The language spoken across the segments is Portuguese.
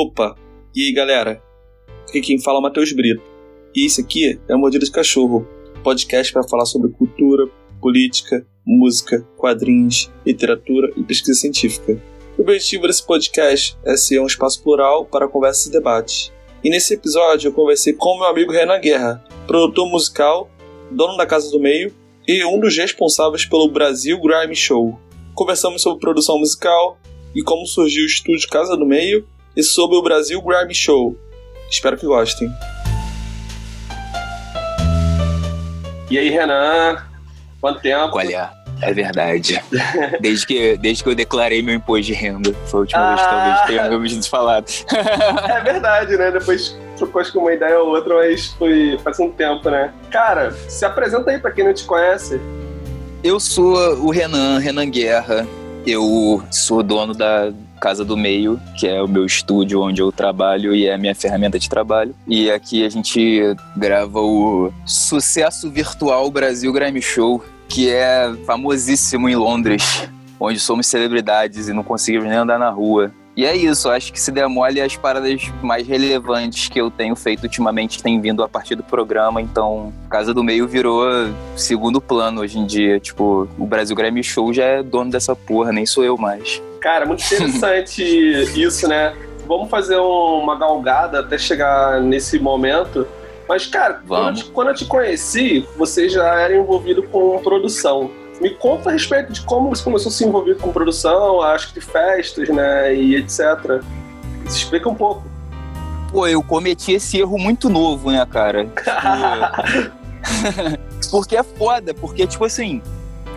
Opa, e aí galera? Aqui quem fala é o Matheus Brito. E esse aqui é o Mordida de Cachorro, podcast para falar sobre cultura, política, música, quadrinhos, literatura e pesquisa científica. O objetivo desse podcast é ser um espaço plural para conversas e debates. E nesse episódio eu conversei com meu amigo Renan Guerra, produtor musical, dono da Casa do Meio e um dos responsáveis pelo Brasil Grime Show. Conversamos sobre produção musical e como surgiu o estúdio Casa do Meio e sobre o Brasil Grammy Show. Espero que gostem. E aí, Renan? Quanto tempo? Olha, é verdade. Desde que, desde que eu declarei meu imposto de renda. Foi a última ah. vez que talvez tenha me falado. é verdade, né? Depois trocou acho que uma ideia ou outra, mas foi faz um tempo, né? Cara, se apresenta aí pra quem não te conhece. Eu sou o Renan, Renan Guerra. Eu sou dono da Casa do Meio, que é o meu estúdio onde eu trabalho e é a minha ferramenta de trabalho. E aqui a gente grava o Sucesso Virtual Brasil Grammy Show, que é famosíssimo em Londres, onde somos celebridades e não conseguimos nem andar na rua. E é isso, acho que se der mole, as paradas mais relevantes que eu tenho feito ultimamente têm vindo a partir do programa, então Casa do Meio virou segundo plano hoje em dia. Tipo, o Brasil Grammy Show já é dono dessa porra, nem sou eu mais. Cara, muito interessante isso, né? Vamos fazer uma galgada até chegar nesse momento. Mas, cara, quando eu, te, quando eu, te, conheci, você já era envolvido com produção. Me conta a respeito de como você começou a se envolver com produção, acho que de festas, né, e etc. Se explica um pouco. Pô, eu cometi esse erro muito novo, né, cara? Porque é foda, porque, tipo assim,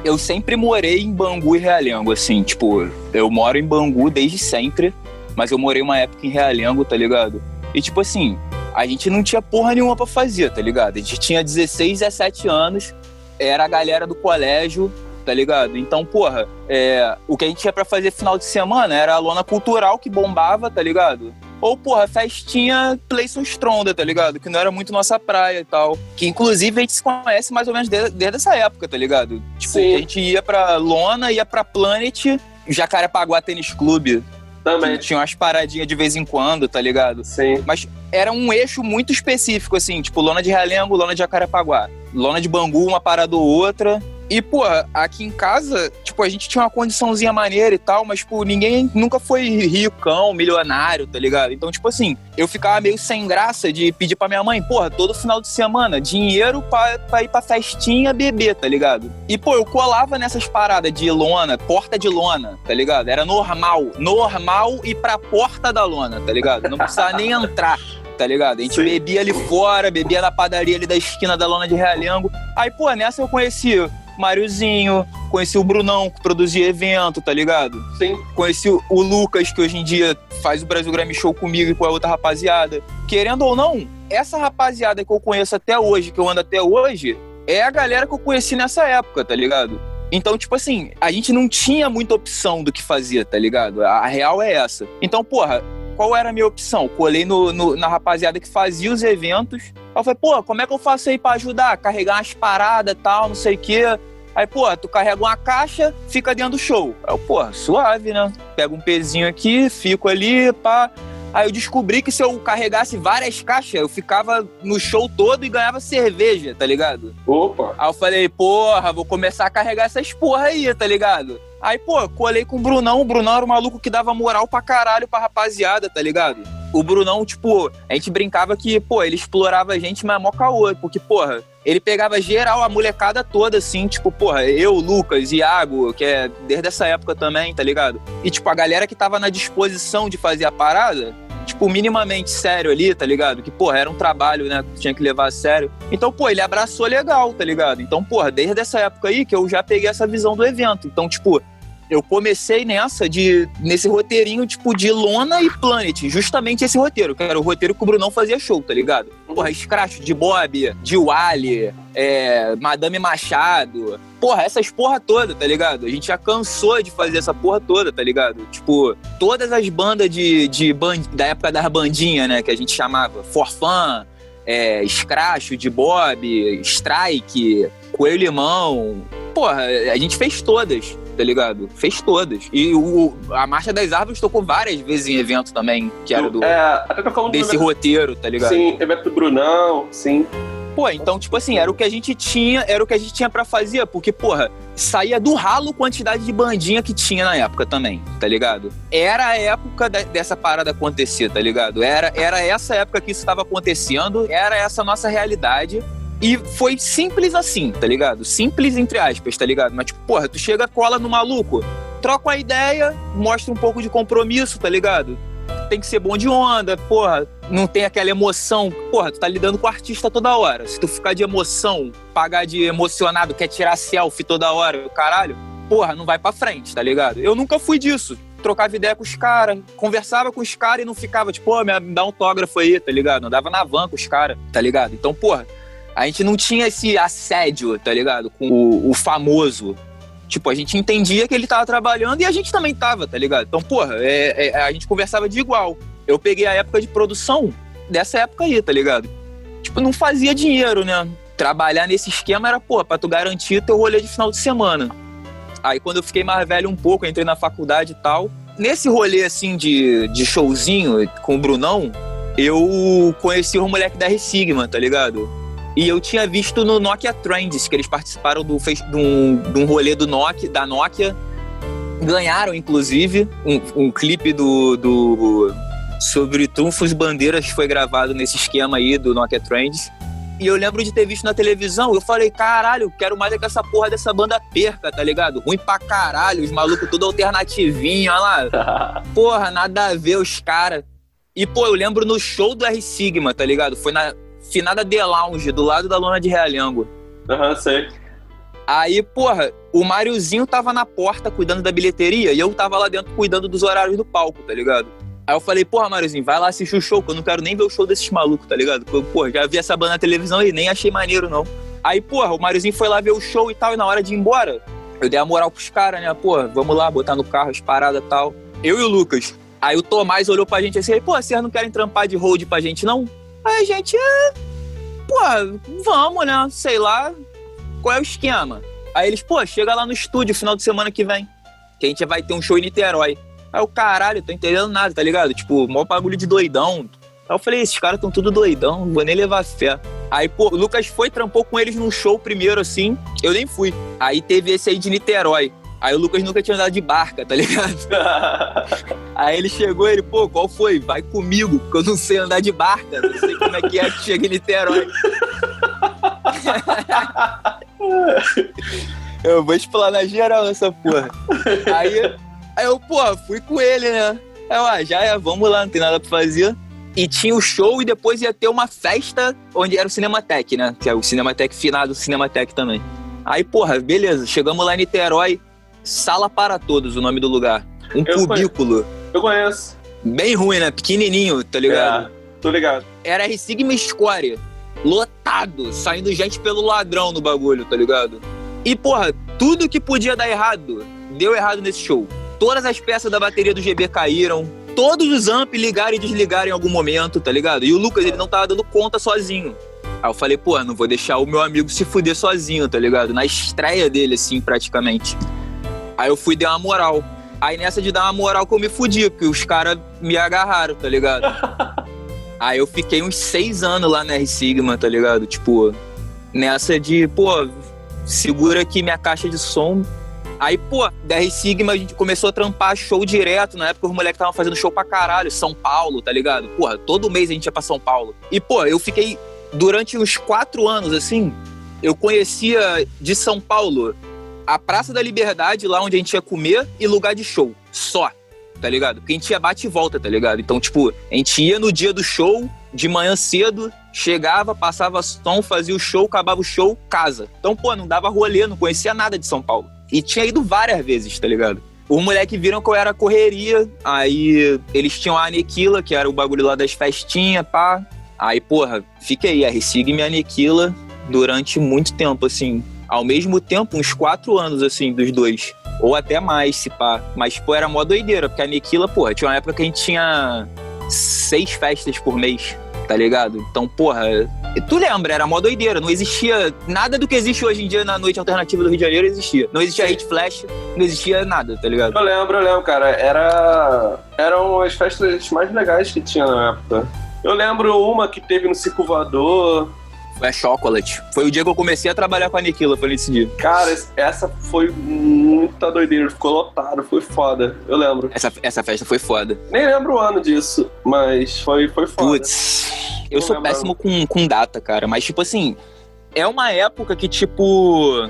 eu sempre morei em Bangu e Realengo, assim, tipo, eu moro em Bangu desde sempre, mas eu morei uma época em Realengo, tá ligado? E, tipo assim, a gente não tinha porra nenhuma pra fazer, tá ligado? A gente tinha 16, 17 anos, era a galera do colégio, tá ligado? Então, porra, é, o que a gente tinha pra fazer final de semana era a lona cultural que bombava, tá ligado? Ou, porra, festinha Playson Stronda, tá ligado? Que não era muito nossa praia e tal. Que, inclusive, a gente se conhece mais ou menos desde, desde essa época, tá ligado? Tipo, Sim. a gente ia pra Lona, ia pra Planet, Jacarepaguá Tênis Clube. Também. Tinha umas paradinhas de vez em quando, tá ligado? Sim. Mas era um eixo muito específico, assim, tipo, lona de Realengo, lona de Jacarepaguá. Lona de Bangu, uma parada ou outra. E, pô, aqui em casa, tipo, a gente tinha uma condiçãozinha maneira e tal, mas, tipo, ninguém nunca foi ricão, milionário, tá ligado? Então, tipo assim, eu ficava meio sem graça de pedir pra minha mãe, porra, todo final de semana, dinheiro pra, pra ir pra festinha beber, tá ligado? E, pô, eu colava nessas paradas de lona, porta de lona, tá ligado? Era normal, normal ir pra porta da lona, tá ligado? Não precisava nem entrar tá ligado? A gente Sim. bebia ali fora, bebia na padaria ali da esquina da lona de Realengo. Aí, pô, nessa eu conheci Máriozinho, conheci o Brunão, que produzia evento, tá ligado? Sim. Conheci o Lucas, que hoje em dia faz o Brasil Grammy Show comigo e com a outra rapaziada. Querendo ou não, essa rapaziada que eu conheço até hoje, que eu ando até hoje, é a galera que eu conheci nessa época, tá ligado? Então, tipo assim, a gente não tinha muita opção do que fazia, tá ligado? A real é essa. Então, porra, qual era a minha opção? Colei no, no, na rapaziada que fazia os eventos. Aí eu falei, pô, como é que eu faço aí pra ajudar? Carregar umas paradas e tal, não sei o quê. Aí, pô, tu carrega uma caixa, fica dentro do show. Aí eu, pô, suave, né? Pega um pezinho aqui, fico ali, pá. Aí eu descobri que se eu carregasse várias caixas, eu ficava no show todo e ganhava cerveja, tá ligado? Opa! Aí eu falei, porra, vou começar a carregar essas porra aí, tá ligado? Aí, pô, colei com o Brunão. O Brunão era um maluco que dava moral pra caralho pra rapaziada, tá ligado? O Brunão, tipo, a gente brincava que, pô, ele explorava a gente, mas mó caô. Porque, porra, ele pegava geral, a molecada toda, assim, tipo, porra, eu, Lucas, Iago, que é desde essa época também, tá ligado? E, tipo, a galera que tava na disposição de fazer a parada, tipo, minimamente sério ali, tá ligado? Que, porra, era um trabalho, né, que tinha que levar a sério. Então, pô, ele abraçou legal, tá ligado? Então, porra, desde essa época aí que eu já peguei essa visão do evento. Então, tipo, eu comecei nessa de nesse roteirinho tipo de Lona e Planet, justamente esse roteiro, que era o roteiro que o Brunão fazia show, tá ligado? Porra, Scratch de Bob, de Wally, é, Madame Machado. Porra, essas porra toda, tá ligado? A gente já cansou de fazer essa porra toda, tá ligado? Tipo, todas as bandas de, de band, da época das bandinhas, né, que a gente chamava Forfã, é, Scratch, de Bob, Strike, Coelho Limão. Porra, a gente fez todas. Tá ligado? Fez todas. E o, a Marcha das Árvores tocou várias vezes em evento também, que era do, é, desse roteiro, tá ligado? Sim, evento do Brunão, sim. Pô, então, tipo assim, era o que a gente tinha, era o que a gente tinha para fazer, porque, porra, saía do ralo quantidade de bandinha que tinha na época também, tá ligado? Era a época de, dessa parada acontecer, tá ligado? Era, era essa época que isso estava acontecendo, era essa nossa realidade. E foi simples assim, tá ligado? Simples entre aspas, tá ligado? Mas, tipo, porra, tu chega, cola no maluco, troca uma ideia, mostra um pouco de compromisso, tá ligado? tem que ser bom de onda, porra, não tem aquela emoção. Porra, tu tá lidando com o artista toda hora. Se tu ficar de emoção, pagar de emocionado, quer tirar selfie toda hora, caralho, porra, não vai pra frente, tá ligado? Eu nunca fui disso. Trocava ideia com os caras, conversava com os caras e não ficava, tipo, pô, me dá autógrafo aí, tá ligado? Andava na van com os caras, tá ligado? Então, porra, a gente não tinha esse assédio, tá ligado? Com o, o famoso, Tipo, a gente entendia que ele tava trabalhando e a gente também tava, tá ligado? Então, porra, é, é, a gente conversava de igual. Eu peguei a época de produção dessa época aí, tá ligado? Tipo, não fazia dinheiro, né? Trabalhar nesse esquema era, pô, pra tu garantir teu rolê de final de semana. Aí quando eu fiquei mais velho um pouco, entrei na faculdade e tal. Nesse rolê, assim, de, de showzinho com o Brunão, eu conheci o moleque da R-Sigma, tá ligado? E eu tinha visto no Nokia Trends, que eles participaram do, de, um, de um rolê do Nokia, da Nokia. Ganharam, inclusive, um, um clipe do, do sobre trunfos bandeiras foi gravado nesse esquema aí do Nokia Trends. E eu lembro de ter visto na televisão, eu falei, caralho, quero mais é que essa porra dessa banda perca, tá ligado? Ruim pra caralho, os malucos tudo alternativinho, olha lá. Porra, nada a ver os caras. E, pô, eu lembro no show do R Sigma, tá ligado? Foi na, finada The Lounge, do lado da lona de Realengo. Aham, uhum, sei. Aí, porra, o Máriozinho tava na porta cuidando da bilheteria e eu tava lá dentro cuidando dos horários do palco, tá ligado? Aí eu falei, porra, Máriozinho, vai lá assistir o show, que eu não quero nem ver o show desses malucos, tá ligado? Porra, já vi essa banda na televisão e nem achei maneiro, não. Aí, porra, o Máriozinho foi lá ver o show e tal, e na hora de ir embora, eu dei a moral pros caras, né? Porra, vamos lá, botar no carro as paradas e tal. Eu e o Lucas. Aí o Tomás olhou pra gente assim, pô, vocês não querem trampar de hold pra gente, não? Aí a gente, é. Pô, vamos, né? Sei lá. Qual é o esquema? Aí eles, pô, chega lá no estúdio final de semana que vem. Que a gente vai ter um show em Niterói. Aí o caralho, tô entendendo nada, tá ligado? Tipo, maior bagulho de doidão. Aí eu falei, esses caras tão tudo doidão, não vou nem levar fé. Aí, pô, o Lucas foi, trampou com eles num show primeiro, assim. Eu nem fui. Aí teve esse aí de Niterói. Aí o Lucas nunca tinha andado de barca, tá ligado? Aí ele chegou ele, pô, qual foi? Vai comigo, porque eu não sei andar de barca, não sei como é que é que chega em Niterói. eu vou explanar geral essa porra. Aí, aí eu, pô, fui com ele, né? Aí eu, ah, já é, vamos lá, não tem nada pra fazer. E tinha o show e depois ia ter uma festa onde era o Cinematec, né? Que é o Cinematec finado, o Cinematec também. Aí, porra, beleza, chegamos lá em Niterói, Sala para Todos, o nome do lugar. Um eu cubículo. Conheço. Eu conheço. Bem ruim, né? Pequenininho, tá ligado? É, tô ligado. Era Sigma Score. Lotado, saindo gente pelo ladrão no bagulho, tá ligado? E, porra, tudo que podia dar errado, deu errado nesse show. Todas as peças da bateria do GB caíram, todos os amps ligaram e desligaram em algum momento, tá ligado? E o Lucas, ele não tava dando conta sozinho. Aí eu falei, pô, não vou deixar o meu amigo se fuder sozinho, tá ligado? Na estreia dele, assim, praticamente. Aí eu fui dar uma moral. Aí nessa de dar uma moral que eu me fudi, porque os caras me agarraram, tá ligado? Aí eu fiquei uns seis anos lá na R Sigma, tá ligado? Tipo, nessa de, pô, segura aqui minha caixa de som. Aí, pô, da R Sigma a gente começou a trampar show direto. Na época os moleques estavam fazendo show pra caralho, São Paulo, tá ligado? Porra, todo mês a gente ia pra São Paulo. E, pô, eu fiquei durante uns quatro anos, assim, eu conhecia de São Paulo a Praça da Liberdade, lá onde a gente ia comer, e lugar de show. Só. Tá ligado? Porque a gente ia bate e volta, tá ligado? Então, tipo, a gente ia no dia do show, de manhã cedo, chegava, passava som, fazia o show, acabava o show, casa. Então, pô, não dava rolê, não conhecia nada de São Paulo. E tinha ido várias vezes, tá ligado? Os moleques viram que eu era correria, aí eles tinham a Aniquila, que era o bagulho lá das festinhas, pá. Aí, porra, fiquei, a Recife me aniquila durante muito tempo, assim ao mesmo tempo, uns quatro anos, assim, dos dois. Ou até mais, se pá. Mas, pô, era mó doideira, porque a Nequila, porra, tinha uma época que a gente tinha seis festas por mês, tá ligado? Então, porra, tu lembra, era mó doideira, não existia nada do que existe hoje em dia na noite alternativa do Rio de Janeiro existia. Não existia hit flash, não existia nada, tá ligado? Eu lembro, eu lembro, cara, era eram as festas mais legais que tinha na época. Eu lembro uma que teve no Circo Voador, a Chocolate. Foi o dia que eu comecei a trabalhar com a Aniquila, foi nesse dia. Cara, essa foi muita doideira, ficou lotado, foi foda. Eu lembro. Essa, essa festa foi foda. Nem lembro o ano disso, mas foi, foi foda. Putz, eu Não sou lembro. péssimo com, com data, cara, mas tipo assim, é uma época que, tipo,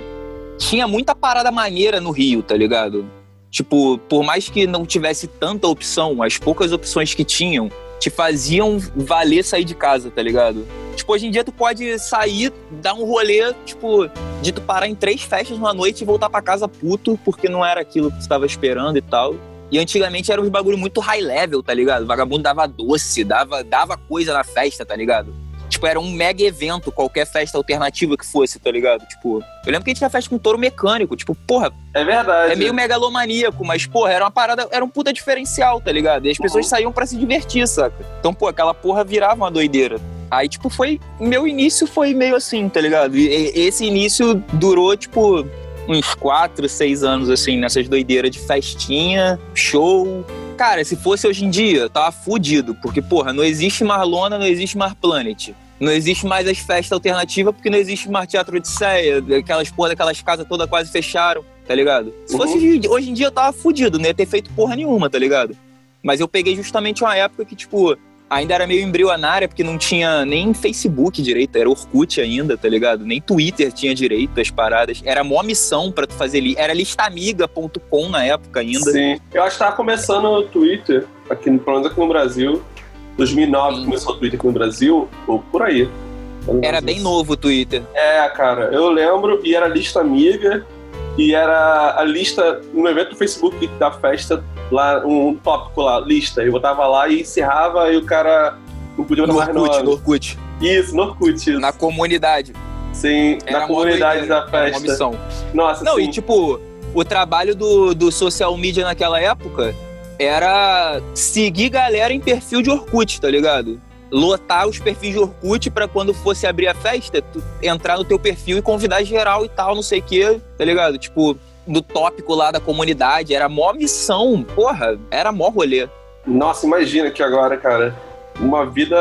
tinha muita parada maneira no Rio, tá ligado? Tipo, por mais que não tivesse tanta opção, as poucas opções que tinham te faziam valer sair de casa, tá ligado? Tipo, hoje em dia tu pode sair, dar um rolê, tipo, de tu parar em três festas numa noite e voltar para casa puto, porque não era aquilo que tu estava esperando e tal. E antigamente era uns bagulho muito high level, tá ligado? O vagabundo dava doce, dava, dava coisa na festa, tá ligado? Tipo, era um mega evento, qualquer festa alternativa que fosse, tá ligado? Tipo, eu lembro que a gente tinha festa com touro mecânico, tipo, porra. É verdade. É meio megalomaníaco, mas, porra, era uma parada, era um puta diferencial, tá ligado? E as pessoas uhum. saíam para se divertir, saca? Então, pô, aquela porra virava uma doideira. Aí, tipo, foi. Meu início foi meio assim, tá ligado? E esse início durou, tipo, uns 4, 6 anos, assim, nessas doideiras de festinha, show. Cara, se fosse hoje em dia, tava fudido. Porque, porra, não existe Marlona, não existe Mar Planet. Não existe mais as festas alternativas porque não existe mais Teatro de Ceia. Aquelas porra daquelas casas todas quase fecharam, tá ligado? Se fosse uhum. hoje em dia, eu tava fudido, não ia ter feito porra nenhuma, tá ligado? Mas eu peguei justamente uma época que, tipo, ainda era meio embrionária, porque não tinha nem Facebook direito, era Orkut ainda, tá ligado? Nem Twitter tinha direito as paradas. Era mó missão pra tu fazer ali. Era listamiga.com na época ainda. Sim. Eu acho que tava começando o Twitter, aqui, pelo menos aqui no Brasil. 2009 Sim. começou o Twitter aqui no Brasil, ou por aí. Era bem novo o Twitter. É, cara, eu lembro, e era lista amiga, e era a lista, no evento do Facebook da festa, lá um tópico lá, lista. Eu botava lá e encerrava e o cara não podia botar mais Orkut, no Orkut. Isso, no Orkut. Isso. Na comunidade. Sim, era na comunidade da festa. Era uma missão. Nossa, Não, sim. e tipo, o trabalho do, do social media naquela época era seguir galera em perfil de Orkut, tá ligado? Lotar os perfis de Orkut para quando fosse abrir a festa, entrar no teu perfil e convidar geral e tal, não sei o quê, tá ligado? Tipo, do tópico lá da comunidade. Era mó missão, porra, era mó rolê. Nossa, imagina que agora, cara, uma vida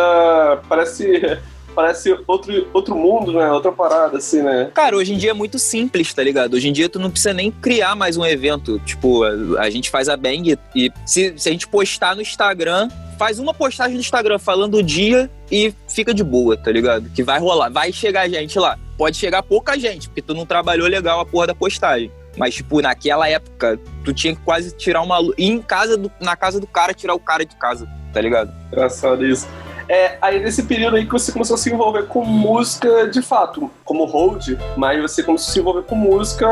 parece parece outro, outro mundo, né? Outra parada, assim, né? Cara, hoje em dia é muito simples, tá ligado? Hoje em dia tu não precisa nem criar mais um evento. Tipo, a, a gente faz a Bang e se, se a gente postar no Instagram, faz uma postagem no Instagram falando o dia e fica de boa, tá ligado? Que vai rolar, vai chegar gente lá. Pode chegar pouca gente, porque tu não trabalhou legal a porra da postagem. Mas, tipo, naquela época, tu tinha que quase tirar uma. Ir em casa do, na casa do cara, tirar o cara de casa, tá ligado? Engraçado isso. É, aí nesse período aí que você começou a se envolver com música de fato, como hold, mas você começou a se envolver com música,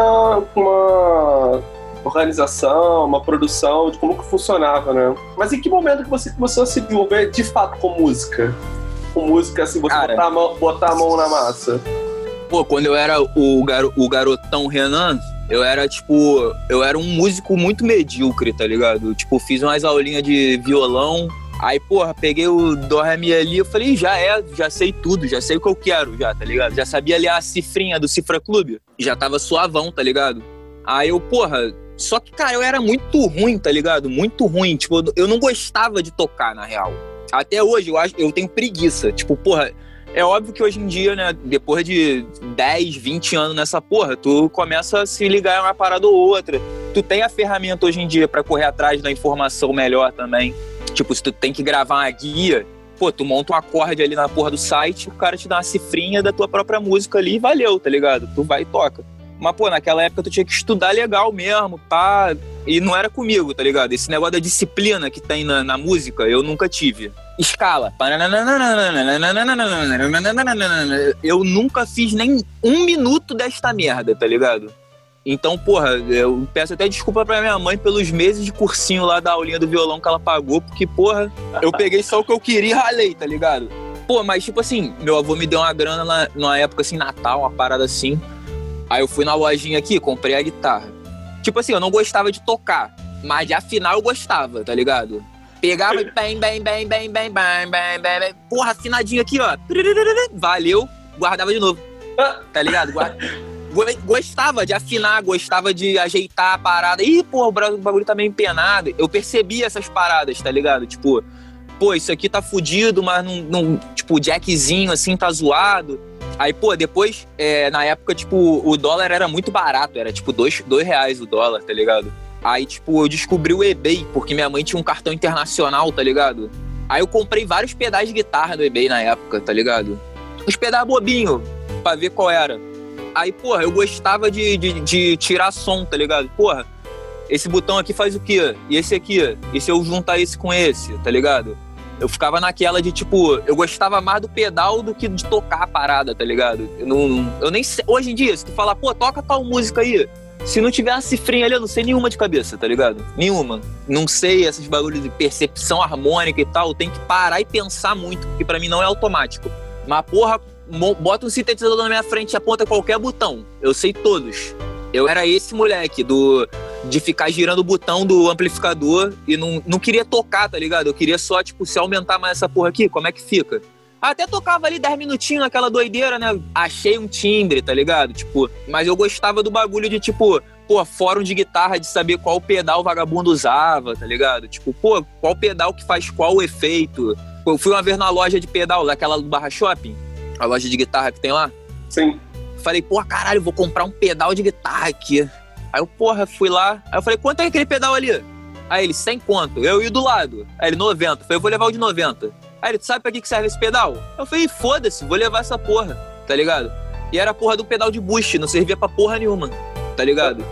com uma organização, uma produção, de como que funcionava, né? Mas em que momento que você começou a se envolver de fato com música? Com música, assim, você Cara, botar, a mão, botar a mão na massa? Pô, quando eu era o, garo, o garotão Renan, eu era, tipo, eu era um músico muito medíocre, tá ligado? Tipo, fiz umas aulinhas de violão. Aí, porra, peguei o Ré ali, eu falei, já é, já sei tudo, já sei o que eu quero, já, tá ligado? Já sabia ali a cifrinha do Cifra Clube, já tava suavão, tá ligado? Aí eu, porra, só que, cara, eu era muito ruim, tá ligado? Muito ruim, tipo, eu não gostava de tocar, na real. Até hoje, eu acho, eu tenho preguiça, tipo, porra, é óbvio que hoje em dia, né, depois de 10, 20 anos nessa porra, tu começa a se ligar em uma parada ou outra. Tu tem a ferramenta hoje em dia para correr atrás da informação melhor também. Tipo, se tu tem que gravar uma guia, pô, tu monta um acorde ali na porra do site, o cara te dá uma cifrinha da tua própria música ali e valeu, tá ligado? Tu vai e toca. Mas, pô, naquela época tu tinha que estudar legal mesmo, pá. E não era comigo, tá ligado? Esse negócio da disciplina que tem na, na música, eu nunca tive. Escala. Eu nunca fiz nem um minuto desta merda, tá ligado? Então, porra, eu peço até desculpa pra minha mãe pelos meses de cursinho lá da aulinha do violão que ela pagou, porque, porra, eu peguei só o que eu queria e ralei, tá ligado? Pô, mas tipo assim, meu avô me deu uma grana na, numa época assim, Natal, uma parada assim. Aí eu fui na lojinha aqui, comprei a guitarra. Tipo assim, eu não gostava de tocar, mas de afinal eu gostava, tá ligado? Pegava e bem, bem, bem, bem, bem, bem, bem, bem, porra, afinadinho aqui, ó. Valeu, guardava de novo. Tá ligado? Gostava de afinar, gostava de ajeitar a parada. Ih, pô, o bagulho tá meio empenado. Eu percebia essas paradas, tá ligado? Tipo, pô, isso aqui tá fudido, mas não, não tipo, o jackzinho assim tá zoado. Aí, pô, depois, é, na época, tipo, o dólar era muito barato, era tipo dois, dois reais o dólar, tá ligado? Aí, tipo, eu descobri o eBay, porque minha mãe tinha um cartão internacional, tá ligado? Aí eu comprei vários pedais de guitarra no eBay na época, tá ligado? Uns pedais bobinho, pra ver qual era. Aí, porra, eu gostava de, de, de, tirar som, tá ligado? Porra, esse botão aqui faz o quê? E esse aqui? E se eu juntar esse com esse, tá ligado? Eu ficava naquela de, tipo, eu gostava mais do pedal do que de tocar a parada, tá ligado? Eu, não, eu nem sei. Hoje em dia, se tu falar, pô, toca tal música aí. Se não tiver uma cifrinha ali, eu não sei nenhuma de cabeça, tá ligado? Nenhuma. Não sei esses bagulhos de percepção harmônica e tal. Tem que parar e pensar muito, porque para mim não é automático. Mas, porra, bota um sintetizador na minha frente e aponta qualquer botão. Eu sei todos. Eu era esse moleque do de ficar girando o botão do amplificador e não, não queria tocar, tá ligado? Eu queria só, tipo, se aumentar mais essa porra aqui, como é que fica? Até tocava ali 10 minutinhos naquela doideira, né? Achei um timbre, tá ligado? Tipo, mas eu gostava do bagulho de, tipo, pô, fórum de guitarra, de saber qual pedal o vagabundo usava, tá ligado? Tipo, pô, qual pedal que faz qual efeito. Eu fui uma vez na loja de pedal, daquela do Barra Shopping, a loja de guitarra que tem lá. Sim. Falei, pô, caralho, vou comprar um pedal de guitarra aqui. Aí eu, porra, fui lá. Aí eu falei, quanto é aquele pedal ali? Aí ele, 100 conto. Eu ia do lado. Aí ele, 90. Eu falei, eu vou levar o de 90. Aí ele, sabe pra que serve esse pedal? Eu falei, foda-se, vou levar essa porra, tá ligado? E era a porra do pedal de boost, não servia pra porra nenhuma, tá ligado?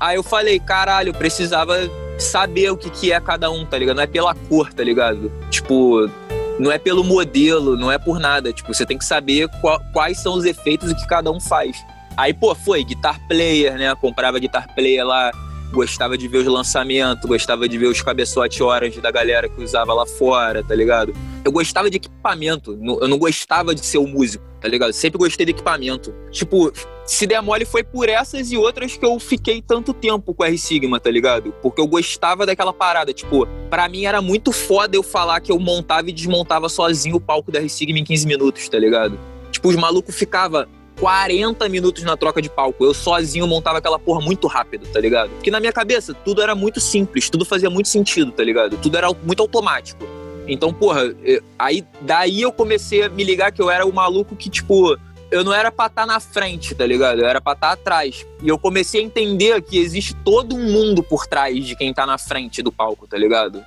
Aí eu falei, caralho, eu precisava saber o que, que é cada um, tá ligado? Não é pela cor, tá ligado? Tipo, não é pelo modelo, não é por nada. Tipo, você tem que saber qual, quais são os efeitos que cada um faz. Aí, pô, foi guitar player, né? Comprava guitar player lá, gostava de ver os lançamentos, gostava de ver os cabeçote orange da galera que usava lá fora, tá ligado? Eu gostava de equipamento, eu não gostava de ser o músico, tá ligado? Sempre gostei de equipamento. Tipo, se der mole foi por essas e outras que eu fiquei tanto tempo com R Sigma, tá ligado? Porque eu gostava daquela parada, tipo, para mim era muito foda eu falar que eu montava e desmontava sozinho o palco da R Sigma em 15 minutos, tá ligado? Tipo, os malucos ficavam 40 minutos na troca de palco. Eu sozinho montava aquela porra muito rápido, tá ligado? Porque na minha cabeça tudo era muito simples, tudo fazia muito sentido, tá ligado? Tudo era muito automático. Então, porra, aí daí eu comecei a me ligar que eu era o maluco que, tipo, eu não era pra estar tá na frente, tá ligado? Eu era pra estar tá atrás. E eu comecei a entender que existe todo um mundo por trás de quem tá na frente do palco, tá ligado?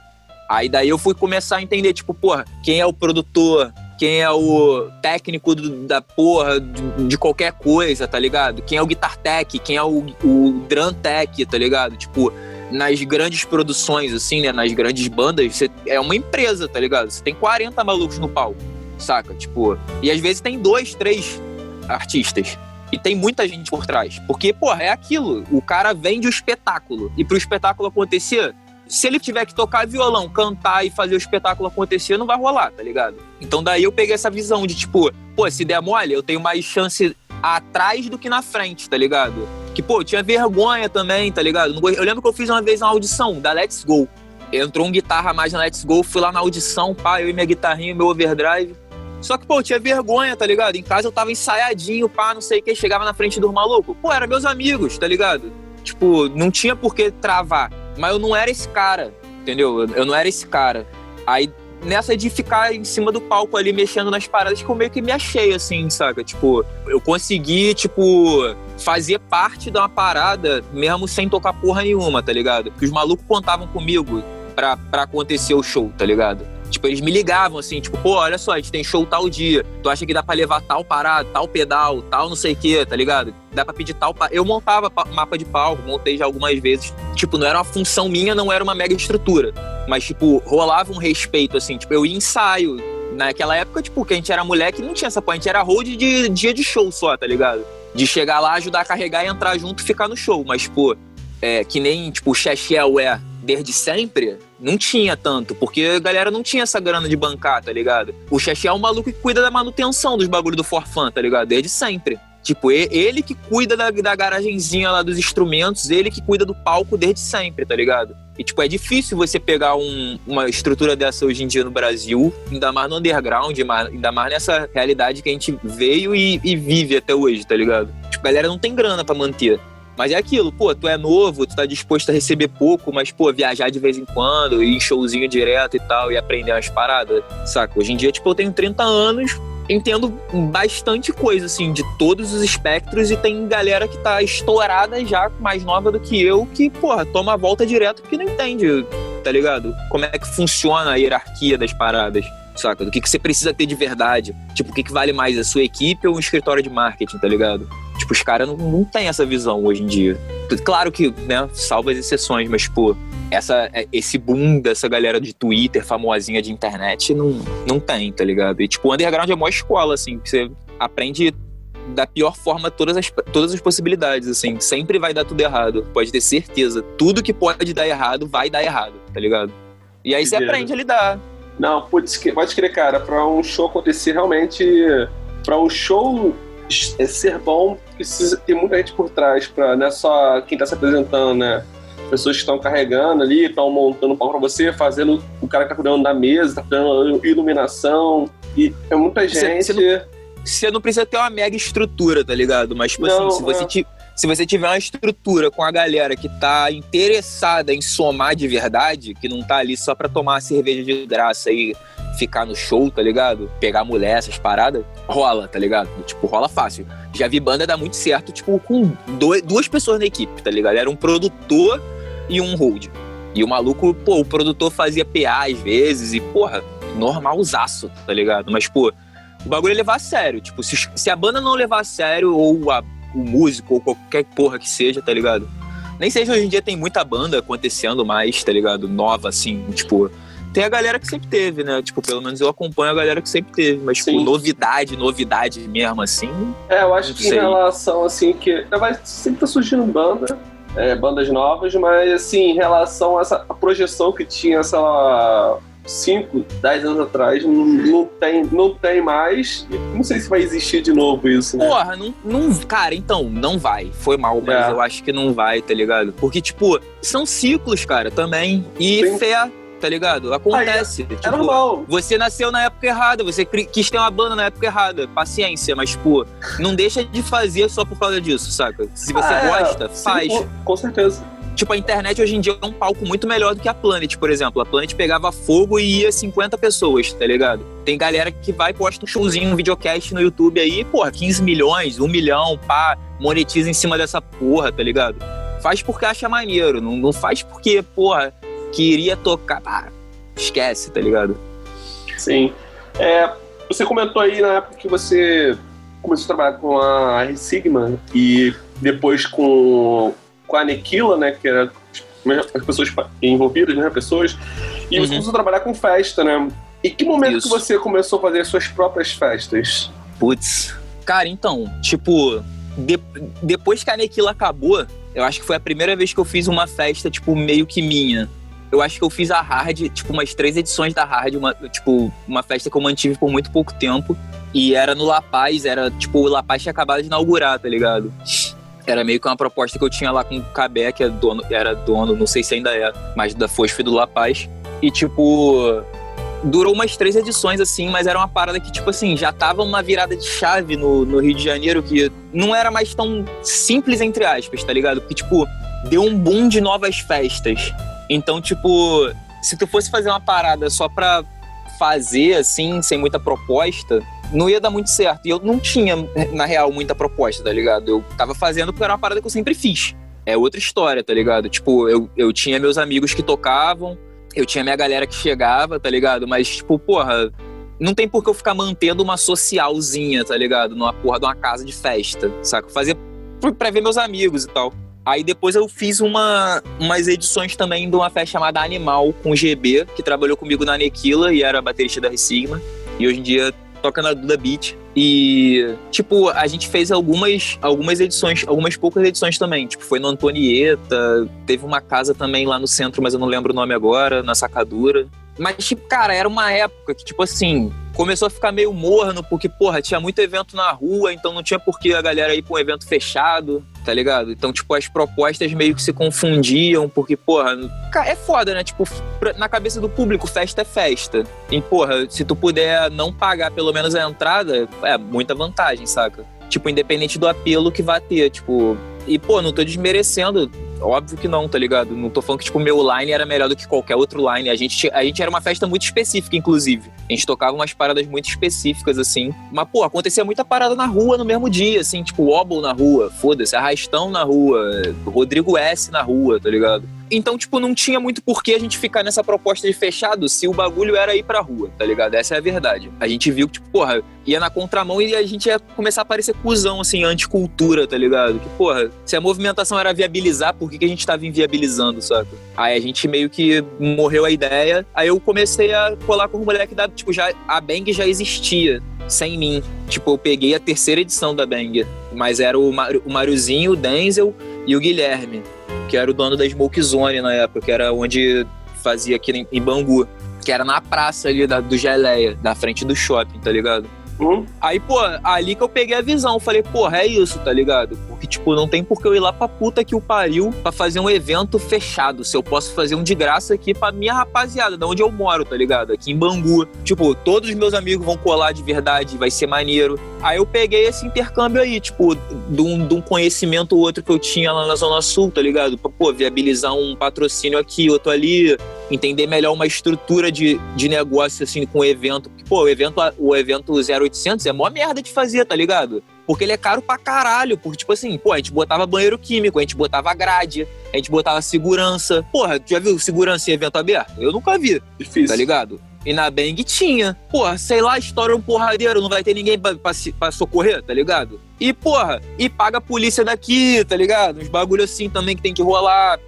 Aí daí eu fui começar a entender, tipo, porra, quem é o produtor, quem é o técnico do, da porra de, de, qualquer coisa, tá ligado? Quem é o guitar tech, quem é o, o drum tech, tá ligado? Tipo, nas grandes produções, assim, né? Nas grandes bandas, você é uma empresa, tá ligado? Você tem 40 malucos no palco, saca? Tipo, e às vezes tem dois, três artistas. E tem muita gente por trás. Porque, porra, é aquilo. O cara vende o espetáculo. E pro espetáculo acontecer, se ele tiver que tocar violão, cantar e fazer o espetáculo acontecer, não vai rolar, tá ligado? Então daí eu peguei essa visão de tipo, pô, se der mole, eu tenho mais chance atrás do que na frente, tá ligado? Que, pô, eu tinha vergonha também, tá ligado? Eu lembro que eu fiz uma vez uma audição da Let's Go. Entrou um guitarra mais na Let's Go, fui lá na audição, pá, eu e minha guitarrinha, meu overdrive. Só que, pô, eu tinha vergonha, tá ligado? Em casa eu tava ensaiadinho, pá, não sei o que, chegava na frente dos malucos. Pô, eram meus amigos, tá ligado? Tipo, não tinha por que travar. Mas eu não era esse cara, entendeu? Eu não era esse cara. Aí, nessa de ficar em cima do palco ali, mexendo nas paradas, que eu meio que me achei, assim, saca? Tipo, eu consegui, tipo, fazer parte de uma parada mesmo sem tocar porra nenhuma, tá ligado? Porque os malucos contavam comigo pra, pra acontecer o show, tá ligado? Tipo, eles me ligavam assim, tipo, pô, olha só, a gente tem show tal dia. Tu acha que dá pra levar tal parada, tal pedal, tal não sei o que, tá ligado? Dá pra pedir tal. Eu montava mapa de palco, montei já algumas vezes. Tipo, não era uma função minha, não era uma mega estrutura. Mas, tipo, rolava um respeito, assim. Tipo, eu ia ensaio. Naquela época, tipo, que a gente era moleque, não tinha essa porra. A gente era hold de dia de show só, tá ligado? De chegar lá, ajudar a carregar e entrar junto e ficar no show. Mas, pô, é, que nem, tipo, o Chechel é desde sempre, não tinha tanto, porque a galera não tinha essa grana de bancar, tá ligado? O Xexé é um maluco que cuida da manutenção dos bagulhos do Forfan, tá ligado? Desde sempre. Tipo, ele que cuida da, da garagenzinha lá dos instrumentos, ele que cuida do palco desde sempre, tá ligado? E, tipo, é difícil você pegar um, uma estrutura dessa hoje em dia no Brasil, ainda mais no underground, ainda mais nessa realidade que a gente veio e, e vive até hoje, tá ligado? Tipo, a galera não tem grana para manter. Mas é aquilo, pô, tu é novo, tu tá disposto a receber pouco, mas, pô, viajar de vez em quando, ir em showzinho direto e tal, e aprender umas paradas, saca? Hoje em dia, tipo, eu tenho 30 anos, entendo bastante coisa, assim, de todos os espectros, e tem galera que tá estourada já, mais nova do que eu, que, porra, toma a volta direto porque não entende, tá ligado? Como é que funciona a hierarquia das paradas saca? Do que, que você precisa ter de verdade. Tipo, o que, que vale mais, a sua equipe ou um escritório de marketing, tá ligado? Tipo, os caras não, não têm essa visão hoje em dia. Claro que, né, salva as exceções, mas, pô, essa, é, esse boom dessa galera de Twitter, famosinha de internet, não, não tem, tá ligado? E, tipo, o underground é a maior escola, assim, que você aprende da pior forma todas as, todas as possibilidades, assim. Sempre vai dar tudo errado, pode ter certeza. Tudo que pode dar errado, vai dar errado, tá ligado? E aí você aprende a lidar. Não, pode, pode crer, cara, pra um show acontecer realmente. Pra um show é ser bom, precisa ter muita gente por trás, pra, não é só quem tá se apresentando, né? Pessoas que estão carregando ali, estão montando um palco pra você, fazendo o cara que tá cuidando da mesa, tá cuidando iluminação. E é muita gente. Você, você, não, você não, precisa ter uma mega estrutura, tá ligado? Mas, tipo não, assim, se você, é. se você tiver uma estrutura com a galera que tá interessada em somar de verdade, que não tá ali só pra tomar cerveja de graça e ficar no show, tá ligado? Pegar mulher, essas paradas, rola, tá ligado? Tipo, rola fácil. Já vi banda dar muito certo, tipo, com dois, duas pessoas na equipe, tá ligado? Era um produtor e um hold. E o maluco, pô, o produtor fazia PA às vezes e, porra, normalzaço, tá ligado? Mas, pô, o bagulho é levar a sério. Tipo, se, se a banda não levar a sério, ou a, o músico, ou qualquer porra que seja, tá ligado? Nem sei se hoje em dia tem muita banda acontecendo mais, tá ligado? Nova, assim, tipo tem a galera que sempre teve, né? Tipo, pelo menos eu acompanho a galera que sempre teve. Mas, tipo, novidade, novidade mesmo, assim. É, eu acho que sei. em relação, assim, que. Vai sempre tá surgindo banda, é, bandas novas, mas, assim, em relação a essa a projeção que tinha, sei lá. 5, 10 anos atrás, não, não, tem, não tem mais. Não sei se vai existir de novo isso, né? Porra, não, não. Cara, então, não vai. Foi mal, mas é. eu acho que não vai, tá ligado? Porque, tipo, são ciclos, cara, também. E Sim. fé tá ligado? Acontece. Aí, é, tipo, é normal. Você nasceu na época errada, você quis ter uma banda na época errada. Paciência, mas, tipo, não deixa de fazer só por causa disso, saca? Se você ah, gosta, é, faz. Sim, com certeza. Tipo, a internet hoje em dia é um palco muito melhor do que a Planet, por exemplo. A Planet pegava fogo e ia 50 pessoas, tá ligado? Tem galera que vai, posta um showzinho, um videocast no YouTube aí, porra, 15 milhões, 1 milhão, pá, monetiza em cima dessa porra, tá ligado? Faz porque acha maneiro, não, não faz porque, porra, que iria tocar. Ah, esquece, tá ligado? Sim. É, você comentou aí na época que você começou a trabalhar com a R Sigma e depois com, com a Nequila, né? Que era as pessoas envolvidas, né? Pessoas. E uhum. você começou a trabalhar com festa, né? E que momento Isso. que você começou a fazer suas próprias festas? Putz. Cara, então, tipo, de, depois que a Nequila acabou, eu acho que foi a primeira vez que eu fiz uma festa, tipo, meio que minha eu acho que eu fiz a Hard, tipo, umas três edições da Hard, uma, tipo, uma festa que eu mantive por muito pouco tempo. E era no La Paz, era, tipo, o La Paz tinha acabado de inaugurar, tá ligado? Era meio que uma proposta que eu tinha lá com o Cabé, que é dono, era dono, não sei se ainda é, mas da Fosf do La Paz. E, tipo, durou umas três edições, assim, mas era uma parada que, tipo assim, já tava uma virada de chave no, no Rio de Janeiro que não era mais tão simples, entre aspas, tá ligado? Porque, tipo, deu um boom de novas festas. Então, tipo, se tu fosse fazer uma parada só pra fazer, assim, sem muita proposta, não ia dar muito certo. E eu não tinha, na real, muita proposta, tá ligado? Eu tava fazendo porque era uma parada que eu sempre fiz. É outra história, tá ligado? Tipo, eu, eu tinha meus amigos que tocavam, eu tinha minha galera que chegava, tá ligado? Mas, tipo, porra, não tem por que eu ficar mantendo uma socialzinha, tá ligado? Numa porra de uma casa de festa, saca? Fazer pra ver meus amigos e tal. Aí depois eu fiz uma, umas edições também de uma festa chamada Animal com o GB, que trabalhou comigo na Nequila e era baterista da Sigma. E hoje em dia toca na Duda Beat. E, tipo, a gente fez algumas, algumas edições, algumas poucas edições também. Tipo, foi no Antonieta, teve uma casa também lá no centro, mas eu não lembro o nome agora, na Sacadura. Mas, tipo, cara, era uma época que, tipo assim, começou a ficar meio morno, porque, porra, tinha muito evento na rua, então não tinha por que a galera ir pra um evento fechado, tá ligado? Então, tipo, as propostas meio que se confundiam, porque, porra, é foda, né? Tipo, na cabeça do público, festa é festa. E, porra, se tu puder não pagar pelo menos a entrada, é muita vantagem, saca? Tipo, independente do apelo que vai ter, tipo. E, pô, não tô desmerecendo Óbvio que não, tá ligado? Não tô falando que, tipo, meu line era melhor do que qualquer outro line. A gente, a gente era uma festa muito específica, inclusive. A gente tocava umas paradas muito específicas, assim. Mas, pô, acontecia muita parada na rua no mesmo dia, assim, tipo, Wobble na rua, foda-se, Arrastão na rua, Rodrigo S na rua, tá ligado? Então, tipo, não tinha muito porquê a gente ficar nessa proposta de fechado se o bagulho era ir pra rua, tá ligado? Essa é a verdade. A gente viu que, tipo, porra, ia na contramão e a gente ia começar a parecer cuzão, assim, anticultura, tá ligado? Que, porra, se a movimentação era viabilizar, por que, que a gente tava inviabilizando, saca? Aí a gente meio que morreu a ideia. Aí eu comecei a colar com o moleque da. Tipo, já, a Bang já existia sem mim. Tipo, eu peguei a terceira edição da Bang, mas era o, Mar o o Denzel e o Guilherme que era o dono da Smoke Zone na época, que era onde fazia aqui em Bangu, que era na praça ali da, do Geleia, da frente do shopping, tá ligado? Uhum. Aí, pô, ali que eu peguei a visão. Falei, porra, é isso, tá ligado? Porque, tipo, não tem por que eu ir lá pra puta que o pariu pra fazer um evento fechado. Se eu posso fazer um de graça aqui pra minha rapaziada, da onde eu moro, tá ligado? Aqui em Bangu. Tipo, todos os meus amigos vão colar de verdade, vai ser maneiro. Aí eu peguei esse intercâmbio aí, tipo, de um, de um conhecimento ou outro que eu tinha lá na Zona Sul, tá ligado? Pra, pô, viabilizar um patrocínio aqui, outro ali, entender melhor uma estrutura de, de negócio, assim, com o evento. Porque, pô, o evento, o evento 0800 é mó merda de fazer, tá ligado? Porque ele é caro pra caralho. Porque, tipo assim, pô, a gente botava banheiro químico, a gente botava grade, a gente botava segurança. Porra, já viu segurança em evento aberto? Eu nunca vi. Difícil. Tá ligado? E na Bang tinha. Porra, sei lá, estoura um porradeiro, não vai ter ninguém pra, pra, pra, socorrer, tá ligado? E, porra, e paga a polícia daqui, tá ligado? Uns bagulho assim também que tem que rolar.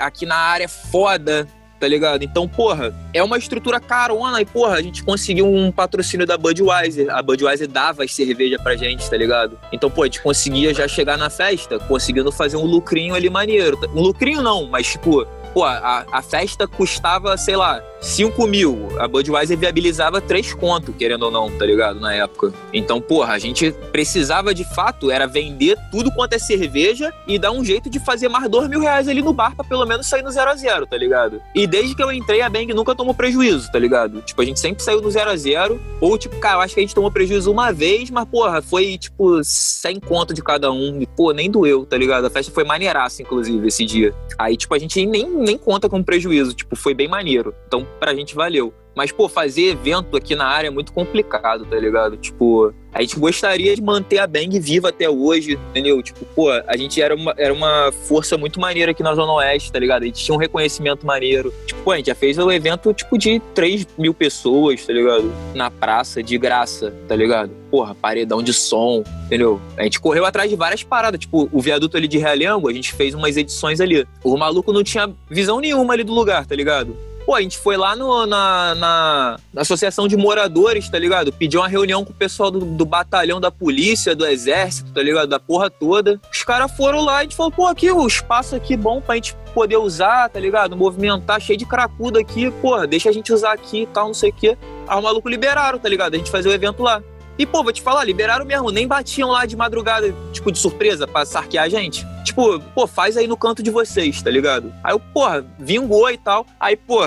Aqui na área é foda, tá ligado? Então, porra, é uma estrutura carona e, porra, a gente conseguiu um patrocínio da Budweiser. A Budweiser dava as cerveja pra gente, tá ligado? Então, pô, a gente conseguia já chegar na festa conseguindo fazer um lucrinho ali maneiro. Um lucrinho não, mas, tipo, pô, a, a festa custava, sei lá, 5 mil. A Budweiser viabilizava 3 conto, querendo ou não, tá ligado? Na época. Então, porra, a gente precisava de fato era vender tudo quanto é cerveja e dar um jeito de fazer mais 2 mil reais ali no bar pra pelo menos sair no 0 a 0 tá ligado? E desde que eu entrei, a Bang nunca tomou prejuízo, tá ligado? Tipo, a gente sempre saiu no 0 a 0 Ou, tipo, cara, eu acho que a gente tomou prejuízo uma vez, mas, porra, foi, tipo, 100 conto de cada um. E, pô, nem doeu, tá ligado? A festa foi maneiraça, inclusive, esse dia. Aí, tipo, a gente nem nem conta com prejuízo, tipo, foi bem maneiro. Então, pra gente valeu. Mas, pô, fazer evento aqui na área é muito complicado, tá ligado? Tipo, a gente gostaria de manter a Bang viva até hoje, entendeu? Tipo, pô, a gente era uma, era uma força muito maneira aqui na Zona Oeste, tá ligado? A gente tinha um reconhecimento maneiro. Tipo, pô, a gente já fez um evento, tipo, de 3 mil pessoas, tá ligado? Na praça, de graça, tá ligado? Porra, paredão de som, entendeu? A gente correu atrás de várias paradas. Tipo, o viaduto ali de Realengo, a gente fez umas edições ali. O maluco não tinha visão nenhuma ali do lugar, tá ligado? Pô, a gente foi lá no, na, na, na, associação de moradores, tá ligado? Pediu uma reunião com o pessoal do, do, batalhão da polícia, do exército, tá ligado? Da porra toda. Os caras foram lá e a gente falou, pô, aqui o espaço aqui bom pra gente poder usar, tá ligado? Movimentar, cheio de cracudo aqui, porra, deixa a gente usar aqui e tal, não sei o quê. Aí o maluco liberaram, tá ligado? A gente fazer o evento lá. E, pô, vou te falar, liberaram mesmo, nem batiam lá de madrugada, tipo, de surpresa, pra sarquear a gente. Tipo, pô, faz aí no canto de vocês, tá ligado? Aí eu, porra, vingou e tal. Aí, pô,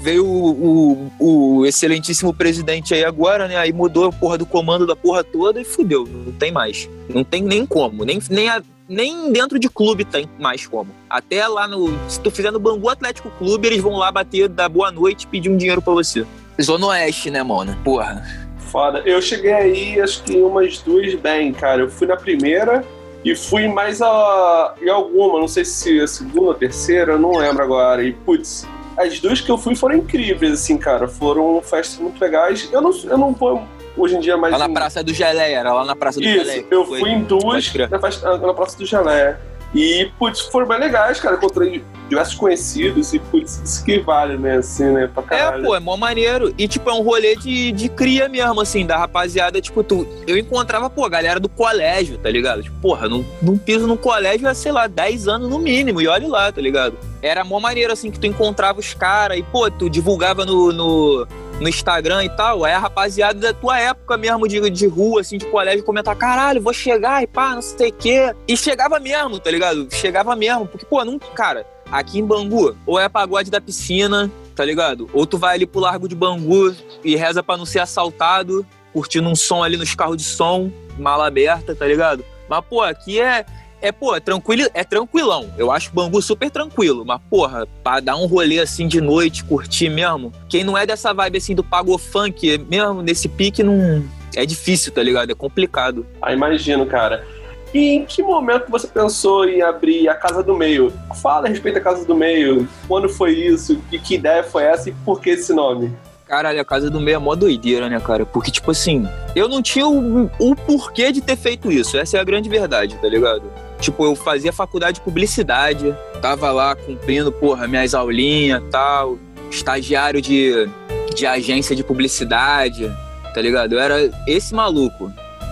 veio o, o, o, excelentíssimo presidente aí agora, né? Aí mudou a porra do comando da porra toda e fudeu, não tem mais. Não tem nem como, nem, nem, a, nem dentro de clube tem mais como. Até lá no. Se tu fizer no Bangu Atlético Clube, eles vão lá bater, dar boa noite e pedir um dinheiro pra você. Zona Oeste, né, mano? Porra. Foda. Eu cheguei aí, acho que umas duas bem, cara. Eu fui na primeira e fui mais a, em alguma, não sei se a segunda ou terceira, não lembro agora. E, putz, as duas que eu fui foram incríveis, assim, cara. Foram festas muito legais. Eu não, eu não vou hoje em dia mais. Lá em... na Praça do Geleia, era lá na Praça do Isso. Eu fui em duas na, festa, na Praça do Geleia. E, putz, foram bem legais, cara. Encontrei diversos conhecidos e, putz, isso que vale, né? Assim, né? Pra é, caralho. É, pô, é mó maneiro. E, tipo, é um rolê de, de cria mesmo, assim, da rapaziada. Tipo, tu, eu encontrava, pô, a galera do colégio, tá ligado? Tipo, porra, não, não piso no colégio há, sei lá, 10 anos no mínimo. E olha lá, tá ligado? Era mó maneiro, assim, que tu encontrava os caras e, pô, tu divulgava no, no no Instagram e tal, aí a rapaziada da tua época mesmo de, de rua, assim, de colégio, comentar, caralho, vou chegar e pá, não sei o quê. E chegava mesmo, tá ligado? Chegava mesmo, porque, pô, não, cara, aqui em Bangu, ou é pagode da piscina, tá ligado? Ou tu vai ali pro Largo de Bangu e reza pra não ser assaltado, curtindo um som ali nos carros de som, mala aberta, tá ligado? Mas, pô, aqui é, é, pô, é, tranquilo, é tranquilão. Eu acho Bangu super tranquilo. Mas, porra, pra dar um rolê assim de noite, curtir mesmo. Quem não é dessa vibe assim do pago funk, mesmo nesse pique, não. É difícil, tá ligado? É complicado. Ah, imagino, cara. E em que momento você pensou em abrir a Casa do Meio? Fala a respeito da Casa do Meio. Quando foi isso? E que ideia foi essa e por que esse nome? Caralho, a Casa do Meio é mó doideira, né, cara? Porque, tipo assim, eu não tinha o, o porquê de ter feito isso. Essa é a grande verdade, tá ligado? Tipo, eu fazia faculdade de publicidade, tava lá cumprindo, porra, minhas aulinhas tal, estagiário de, de agência de publicidade, tá ligado? Eu era esse maluco.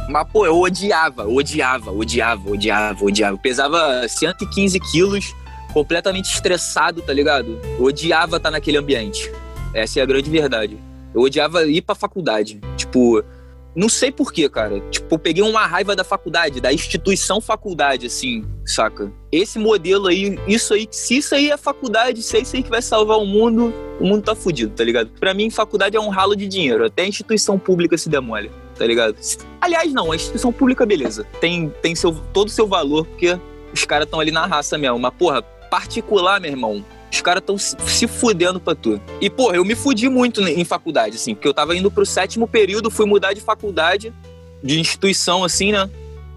Mas, pô, eu odiava, odiava, odiava, odiava, odiava. Eu pesava 115 quilos, completamente estressado, tá ligado? Eu odiava estar naquele ambiente. Essa é a grande verdade. Eu odiava ir pra faculdade. Tipo, não sei porquê, cara. Tipo, eu peguei uma raiva da faculdade, da instituição faculdade, assim, saca? Esse modelo aí, isso aí, se isso aí é faculdade, se é isso aí que vai salvar o mundo, o mundo tá fudido, tá ligado? Pra mim, faculdade é um ralo de dinheiro. Até a instituição pública se demole, tá ligado? Aliás, não, a instituição pública, beleza. Tem, tem seu, todo o seu valor, porque os caras estão ali na raça mesmo. Mas, porra, particular, meu irmão, os caras estão se fudendo pra tu. E, porra, eu me fudi muito em faculdade, assim, porque eu tava indo pro sétimo período, fui mudar de faculdade, de instituição, assim, né?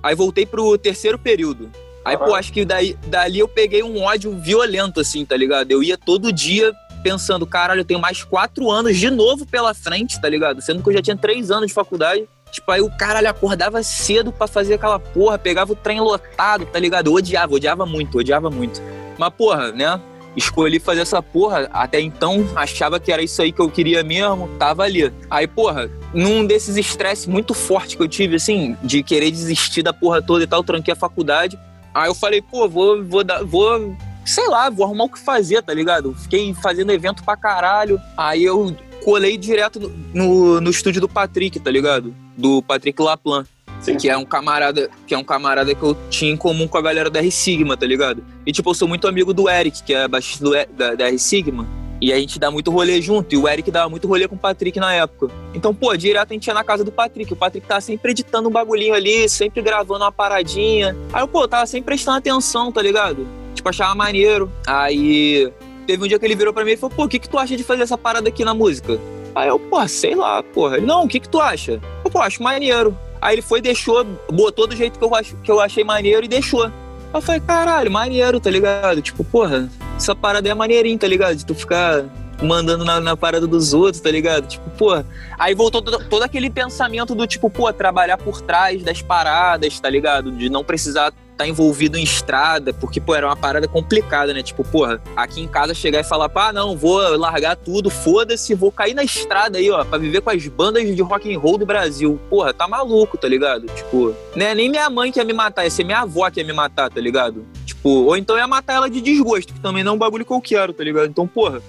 Aí voltei pro terceiro período. Aí, pô, acho que daí, dali eu peguei um ódio violento, assim, tá ligado? Eu ia todo dia pensando, caralho, eu tenho mais quatro anos de novo pela frente, tá ligado? Sendo que eu já tinha três anos de faculdade. Tipo, aí o caralho acordava cedo para fazer aquela porra, pegava o trem lotado, tá ligado? Eu odiava, odiava muito, odiava muito. Mas, porra, né? Escolhi fazer essa porra. Até então, achava que era isso aí que eu queria mesmo, tava ali. Aí, porra, num desses estresses muito forte que eu tive, assim, de querer desistir da porra toda e tal, tranquei a faculdade. Aí eu falei, pô, vou, vou, dar, vou, sei lá, vou arrumar o que fazer, tá ligado? Fiquei fazendo evento pra caralho. Aí eu colei direto no, no, no estúdio do Patrick, tá ligado? Do Patrick Laplan. Sim. Que é um camarada, que é um camarada que eu tinha em comum com a galera da R Sigma, tá ligado? E tipo, eu sou muito amigo do Eric, que é baixista do, da, da R Sigma. E a gente dá muito rolê junto. E o Eric dava muito rolê com o Patrick na época. Então, pô, direto a gente ia na casa do Patrick. O Patrick tava sempre editando um bagulhinho ali, sempre gravando uma paradinha. Aí, pô, tava sempre prestando atenção, tá ligado? Tipo, achava maneiro. Aí, teve um dia que ele virou pra mim e falou, pô, o que que tu acha de fazer essa parada aqui na música? Aí eu, pô, sei lá, porra. Ele, não, o que que tu acha? Eu, pô, acho maneiro. Aí ele foi, deixou, botou do jeito que eu, que eu achei maneiro e deixou. Aí eu falei, caralho, maneiro, tá ligado? Tipo, porra, essa parada é maneirinha, tá ligado? De tu ficar mandando na, na, parada dos outros, tá ligado? Tipo, pô. Aí voltou todo, todo, aquele pensamento do tipo, pô, trabalhar por trás das paradas, tá ligado? De não precisar tá envolvido em estrada, porque, pô, era uma parada complicada, né? Tipo, porra, aqui em casa chegar e falar, pá, não, vou largar tudo, foda-se, vou cair na estrada aí, ó, pra viver com as bandas de rock and roll do Brasil. Porra, tá maluco, tá ligado? Tipo, né? Nem minha mãe quer me matar, ia ser minha avó que ia me matar, tá ligado? Tipo, ou então ia matar ela de desgosto, que também não é um bagulho que eu quero, tá ligado? Então, porra.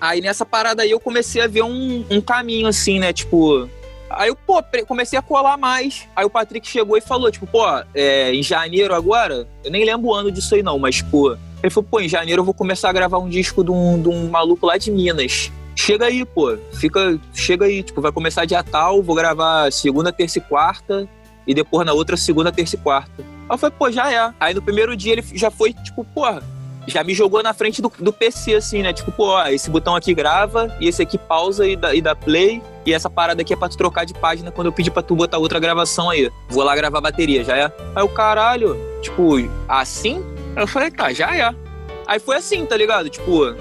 Aí nessa parada aí eu comecei a ver um, um caminho assim, né? Tipo, Aí eu, pô, comecei a colar mais. Aí o Patrick chegou e falou, tipo, pô, é, em janeiro agora, eu nem lembro o ano disso aí não, mas, pô, ele falou, pô, em janeiro eu vou começar a gravar um disco de um, de um maluco lá de Minas. Chega aí, pô, fica, chega aí, tipo, vai começar dia tal, vou gravar segunda, terça e quarta, e depois na outra segunda, terça e quarta. Aí eu falei, pô, já é. Aí no primeiro dia ele já foi, tipo, porra, já me jogou na frente do, do PC, assim, né? Tipo, pô, ó, esse botão aqui grava, e esse aqui pausa e dá, e dá play. E essa parada aqui é pra tu trocar de página quando eu pedir pra tu botar outra gravação aí. Vou lá gravar a bateria, já é? Aí o caralho, tipo, assim? Eu falei, tá, já é. Aí foi assim, tá ligado? Tipo,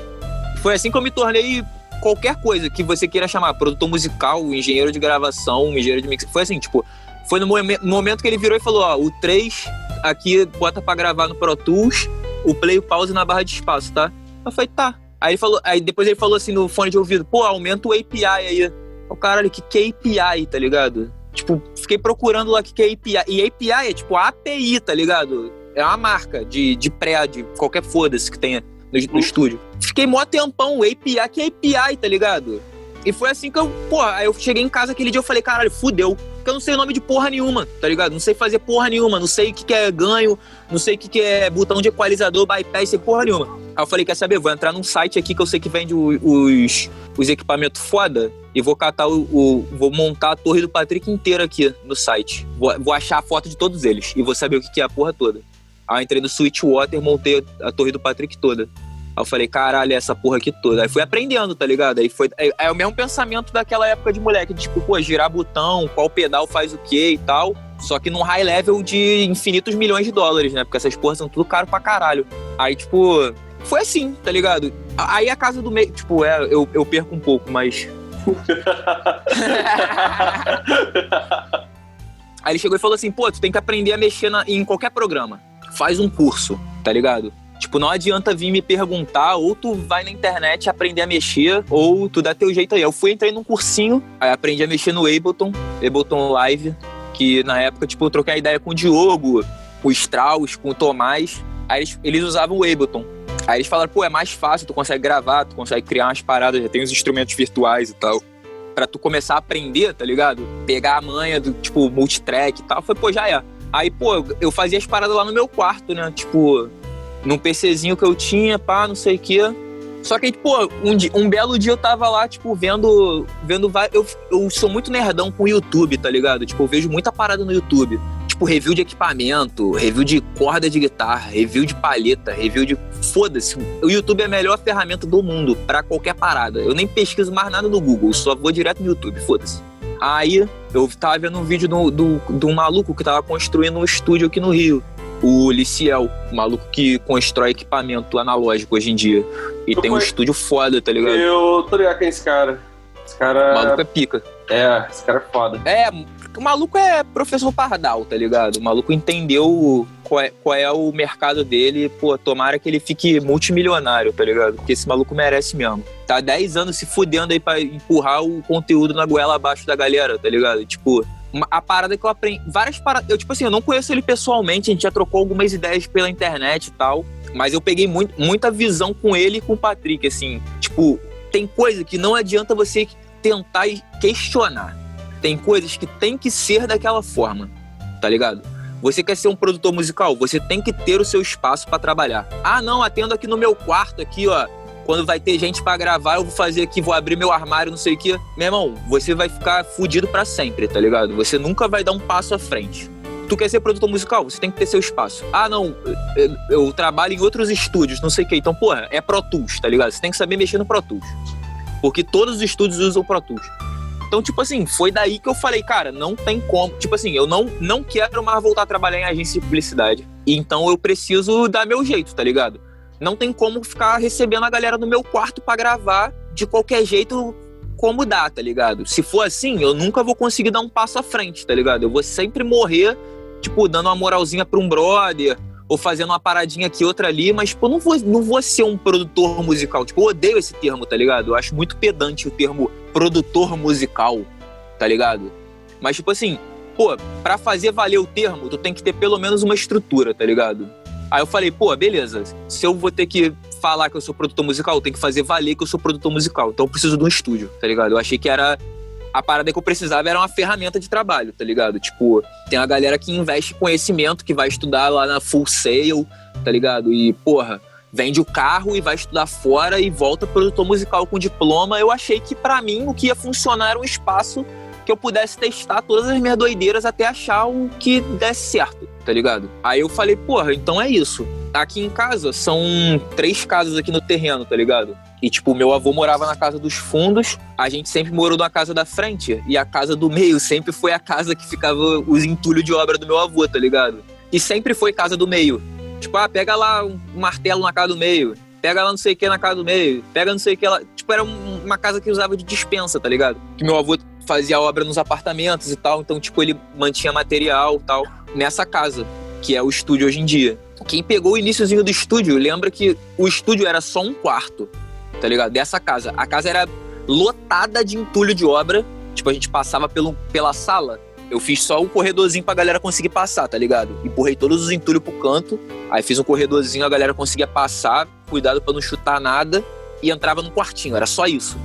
foi assim que eu me tornei qualquer coisa que você queira chamar, produtor musical, engenheiro de gravação, engenheiro de mix. Foi assim, tipo, foi no momento que ele virou e falou, ó, o 3 aqui bota pra gravar no Pro Tools, o play e pause na barra de espaço, tá? Eu falei, tá. Aí ele falou, aí depois ele falou assim no fone de ouvido, pô, aumenta o API aí. O caralho, que que é API, tá ligado? Tipo, fiquei procurando lá que que é API. E API é tipo API, tá ligado? É uma marca de, de pré, de qualquer foda-se que tenha no, no, estúdio. Fiquei mó tempão, API, que é API, tá ligado? E foi assim que eu, porra, aí eu cheguei em casa aquele dia eu falei, caralho, fudeu. Porque eu não sei o nome de porra nenhuma, tá ligado? Não sei fazer porra nenhuma, não sei o que, que é ganho, não sei o que, que é botão de equalizador, bypass, sei porra nenhuma. Aí eu falei, quer saber? Vou entrar num site aqui que eu sei que vende os, os equipamentos foda e vou catar o, o, Vou montar a torre do Patrick inteira aqui no site. Vou, vou achar a foto de todos eles e vou saber o que, que é a porra toda. Aí eu entrei no Switchwater, montei a torre do Patrick toda. Aí eu falei, caralho, essa porra aqui toda. Aí fui aprendendo, tá ligado? Aí foi. É, é, o mesmo pensamento daquela época de moleque, tipo, pô, girar botão, qual pedal faz o quê e tal. Só que num high level de infinitos milhões de dólares, né? Porque essas porras são tudo caro pra caralho. Aí, tipo, foi assim, tá ligado? Aí a casa do meio, tipo, é, eu, eu perco um pouco, mas. Aí ele chegou e falou assim: pô, tu tem que aprender a mexer na, em qualquer programa. Faz um curso, tá ligado? Tipo, não adianta vir me perguntar, ou tu vai na internet aprender a mexer, ou tu dá teu jeito aí. Eu fui, entrei num cursinho, aí aprendi a mexer no Ableton, Ableton Live, que na época, tipo, eu troquei a ideia com o Diogo, com o Strauss, com o Tomás. Aí eles, eles usavam o Ableton. Aí eles falaram, pô, é mais fácil, tu consegue gravar, tu consegue criar umas paradas, já tem os instrumentos virtuais e tal. Pra tu começar a aprender, tá ligado? Pegar a manha do, tipo, multitrack e tal. Foi, pô, já é. Aí, pô, eu fazia as paradas lá no meu quarto, né? Tipo, num PCzinho que eu tinha, pá, não sei o quê. Só que, pô, um, um belo dia eu tava lá, tipo, vendo. vendo eu, eu sou muito nerdão com o YouTube, tá ligado? Tipo, eu vejo muita parada no YouTube. Tipo, review de equipamento, review de corda de guitarra, review de palheta, review de. Foda-se. O YouTube é a melhor ferramenta do mundo para qualquer parada. Eu nem pesquiso mais nada no Google, só vou direto no YouTube, foda-se. Aí eu tava vendo um vídeo do, do, do maluco que tava construindo um estúdio aqui no Rio o Liciel, o maluco que constrói equipamento analógico hoje em dia. E tem um estúdio foda, tá ligado? Eu tô ligado quem é esse cara. Esse cara. O maluco é pica. É, esse cara é foda. É, o maluco é professor Pardal, tá ligado? O maluco entendeu qual é, qual é o mercado dele. Pô, tomara que ele fique multimilionário, tá ligado? Porque esse maluco merece mesmo. Tá 10 anos se fudendo aí pra empurrar o conteúdo na goela abaixo da galera, tá ligado? Tipo, a parada que eu aprendi. Várias paradas. Eu, tipo assim, eu não conheço ele pessoalmente, a gente já trocou algumas ideias pela internet e tal. Mas eu peguei muito, muita visão com ele e com o Patrick, assim. Tipo, tem coisa que não adianta você tentar questionar. Tem coisas que tem que ser daquela forma, tá ligado? Você quer ser um produtor musical, você tem que ter o seu espaço para trabalhar. Ah, não, atendo aqui no meu quarto aqui, ó quando vai ter gente para gravar, eu vou fazer aqui, vou abrir meu armário, não sei o que. Meu irmão, você vai ficar fudido para sempre, tá ligado? Você nunca vai dar um passo à frente. Tu quer ser produtor musical? Você tem que ter seu espaço. Ah, não, eu, eu trabalho em outros estúdios, não sei o que. Então, porra, é Pro Tools, tá ligado? Você tem que saber mexer no Pro Tools. Porque todos os estúdios usam Pro Tools. Então, tipo assim, foi daí que eu falei, cara, não tem como. Tipo assim, eu não, não quero mais voltar a trabalhar em agência de publicidade. Então eu preciso dar meu jeito, tá ligado? Não tem como ficar recebendo a galera no meu quarto para gravar de qualquer jeito como dá, tá ligado? Se for assim, eu nunca vou conseguir dar um passo à frente, tá ligado? Eu vou sempre morrer, tipo, dando uma moralzinha pra um brother, ou fazendo uma paradinha aqui, outra ali, mas, tipo, não vou, não vou ser um produtor musical. Tipo, eu odeio esse termo, tá ligado? Eu acho muito pedante o termo produtor musical, tá ligado? Mas, tipo assim, pô, pra fazer valer o termo, tu tem que ter pelo menos uma estrutura, tá ligado? Aí eu falei, pô, beleza, se eu vou ter que falar que eu sou produtor musical, eu tenho que fazer valer que eu sou produtor musical. Então eu preciso de um estúdio, tá ligado? Eu achei que era. A parada que eu precisava era uma ferramenta de trabalho, tá ligado? Tipo, tem a galera que investe conhecimento, que vai estudar lá na Full Sail, tá ligado? E, porra, vende o carro e vai estudar fora e volta produtor musical com diploma. Eu achei que para mim o que ia funcionar era um espaço que eu pudesse testar todas as minhas doideiras até achar o que desse certo, tá ligado? Aí eu falei, porra, então é isso. Aqui em casa são três casas aqui no terreno, tá ligado? E, tipo, meu avô morava na casa dos fundos, a gente sempre morou na casa da frente, e a casa do meio sempre foi a casa que ficava os entulhos de obra do meu avô, tá ligado? E sempre foi casa do meio. Tipo, ah, pega lá um martelo na casa do meio, pega lá não sei o que na casa do meio, pega não sei o que lá. Tipo, era uma casa que usava de dispensa, tá ligado? Que meu avô fazia obra nos apartamentos e tal, então, tipo, ele mantinha material e tal nessa casa. que é o estúdio hoje em dia. Quem pegou o iníciozinho do estúdio lembra que o estúdio era só um quarto, tá ligado? Dessa casa. A casa era lotada de entulho de obra. Tipo, a gente passava pelo, pela sala. Eu fiz só um corredorzinho pra galera conseguir passar, tá ligado? Empurrei todos os entulhos pro canto. Aí fiz um corredorzinho, a galera conseguia passar. Cuidado para não chutar nada. E entrava no quartinho. Era só isso.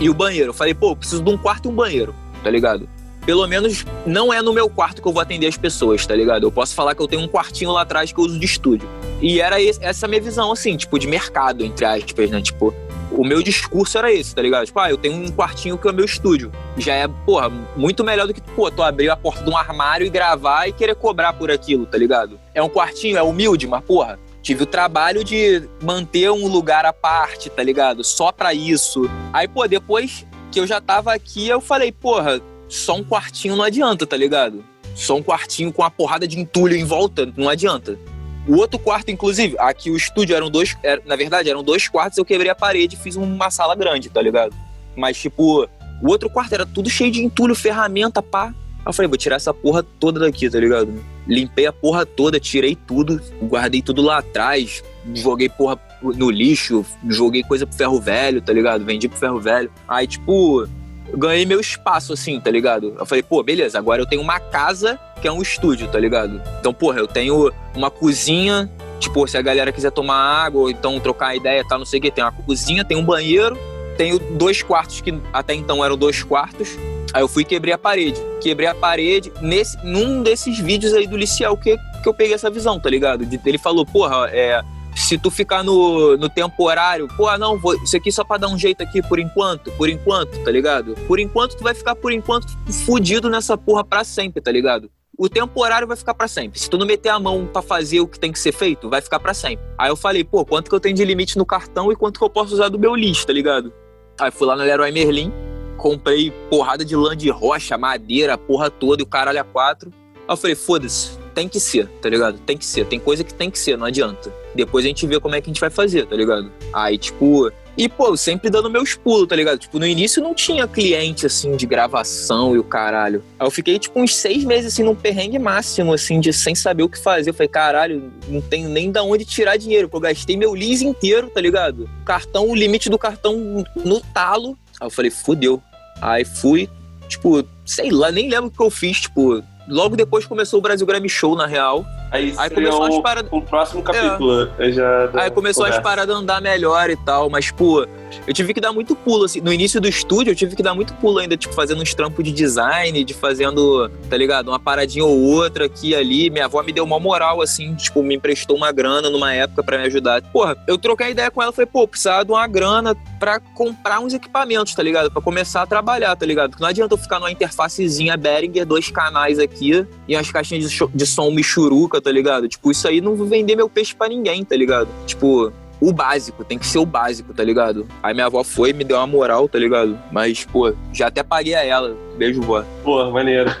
E o banheiro. Eu falei, pô, preciso de um quarto e um banheiro, tá ligado? Pelo menos não é no meu quarto que eu vou atender as pessoas, tá ligado? Eu posso falar que eu tenho um quartinho lá atrás que eu uso de estúdio. E era essa minha visão, assim, tipo, de mercado, entre aspas, né? Tipo, o meu discurso era esse, tá ligado? Tipo, ah, eu tenho um quartinho que é meu estúdio. Já é, porra, muito melhor do que, pô, tu abrir a porta de um armário e gravar e querer cobrar por aquilo, tá ligado? É um quartinho, é humilde, mas, porra, tive o trabalho de manter um lugar à parte, tá ligado? Só pra isso. Aí, pô, depois que eu já tava aqui, eu falei, porra, só um quartinho não adianta, tá ligado? Só um quartinho com uma porrada de entulho em volta, não adianta. O outro quarto, inclusive, aqui o estúdio eram dois. Era, na verdade, eram dois quartos, eu quebrei a parede e fiz uma sala grande, tá ligado? Mas, tipo, o outro quarto era tudo cheio de entulho, ferramenta, pá. Aí eu falei, vou tirar essa porra toda daqui, tá ligado? Limpei a porra toda, tirei tudo, guardei tudo lá atrás, joguei porra no lixo, joguei coisa pro ferro velho, tá ligado? Vendi pro ferro velho. Aí, tipo, ganhei meu espaço, assim, tá ligado? Eu falei, pô, beleza, agora eu tenho uma casa que é um estúdio, tá ligado? Então, porra, eu tenho uma cozinha, tipo, se a galera quiser tomar água ou então trocar ideia tal, não sei o que, tem uma cozinha, tem um banheiro, tenho dois quartos que até então eram dois quartos. Aí eu fui e quebrei a parede. Quebrei a parede nesse, num desses vídeos aí do Liciel que, que eu peguei essa visão, tá ligado? Ele falou, porra, é, se tu ficar no, no temporário, pô, ah, não, vou, isso aqui só pra dar um jeito aqui por enquanto, por enquanto, tá ligado? Por enquanto, tu vai ficar por enquanto fudido nessa porra pra sempre, tá ligado? O temporário vai ficar para sempre. Se tu não meter a mão para fazer o que tem que ser feito, vai ficar para sempre. Aí eu falei, pô, quanto que eu tenho de limite no cartão e quanto que eu posso usar do meu lixo, tá ligado? Aí fui lá no Leroy Merlin, comprei porrada de lã de rocha, madeira, porra toda e o caralho a quatro. Aí eu falei, foda-se, tem que ser, tá ligado? Tem que ser. Tem coisa que tem que ser, não adianta. Depois a gente vê como é que a gente vai fazer, tá ligado? Aí, tipo. E, pô, sempre dando meus pulos, tá ligado? Tipo, no início não tinha cliente, assim, de gravação e o caralho. Aí eu fiquei, tipo, uns seis meses, assim, num perrengue máximo, assim, de sem saber o que fazer. Eu falei, caralho, não tenho nem da onde tirar dinheiro, porque eu gastei meu lease inteiro, tá ligado? Cartão, o limite do cartão no talo. Aí eu falei, fudeu. Aí fui, tipo, sei lá, nem lembro o que eu fiz, tipo, Logo depois começou o Brasil Grammy Show, na real. Aí, aí começou as paradas. O próximo capítulo. É. Já aí começou conversa. as paradas a andar melhor e tal, mas, pô, eu tive que dar muito pulo, assim. No início do estúdio, eu tive que dar muito pulo ainda, tipo, fazendo uns trampos de design, de fazendo, tá ligado? Uma paradinha ou outra aqui e ali. Minha avó me deu uma moral, assim, tipo, me emprestou uma grana numa época para me ajudar. Porra, eu troquei a ideia com ela, falei, pô, precisava de uma grana para comprar uns equipamentos, tá ligado? Para começar a trabalhar, tá ligado? Porque não adianta eu ficar numa interfacezinha Behringer, dois canais aqui e umas caixinhas de, de som michuruca, tá ligado? Tipo, isso aí não vou vender meu peixe para ninguém, tá ligado? Tipo, o básico, tem que ser o básico, tá ligado? Aí minha avó foi e me deu uma moral, tá ligado? Mas, pô, já até paguei a ela. Beijo, vó. Pô, maneiro.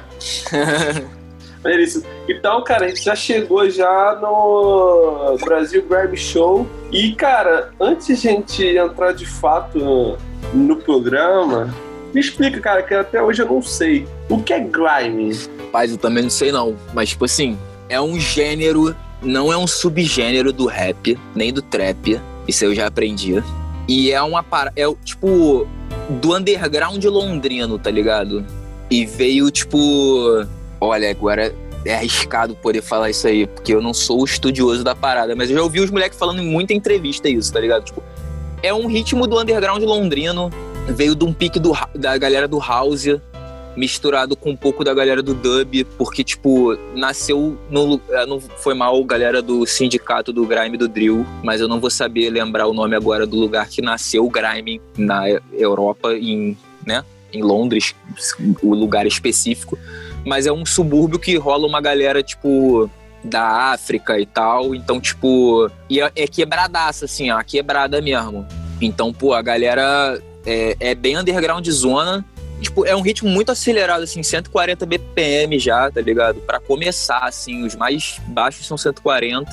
Maneiríssimo. Então, cara, a gente já chegou já no Brasil Grammy Show. E, cara, antes de a gente entrar de fato no programa, me explica, cara, que até hoje eu não sei. O que é grime? Rapaz, eu também não sei não. Mas, tipo assim, é um gênero, não é um subgênero do rap, nem do trap. Isso eu já aprendi. E é uma para é tipo do underground londrino, tá ligado? E veio tipo, olha, agora é arriscado poder falar isso aí, porque eu não sou o estudioso da parada, mas eu já ouvi os moleques falando em muita entrevista isso, tá ligado? Tipo, é um ritmo do underground londrino, veio de um pique do, da galera do house, misturado com um pouco da galera do dub, porque, tipo, nasceu no. É, não foi mal galera do sindicato do grime do drill, mas eu não vou saber lembrar o nome agora do lugar que nasceu o grime na Europa, em, né, em Londres, o lugar específico. Mas é um subúrbio que rola uma galera, tipo, da África e tal. Então, tipo, e é, é quebradaça, assim, ó, quebrada mesmo. Então, pô, a galera é, é bem underground zona tipo, é um ritmo muito acelerado, assim, 140 BPM já, tá ligado? Para começar, assim, os mais baixos são 140.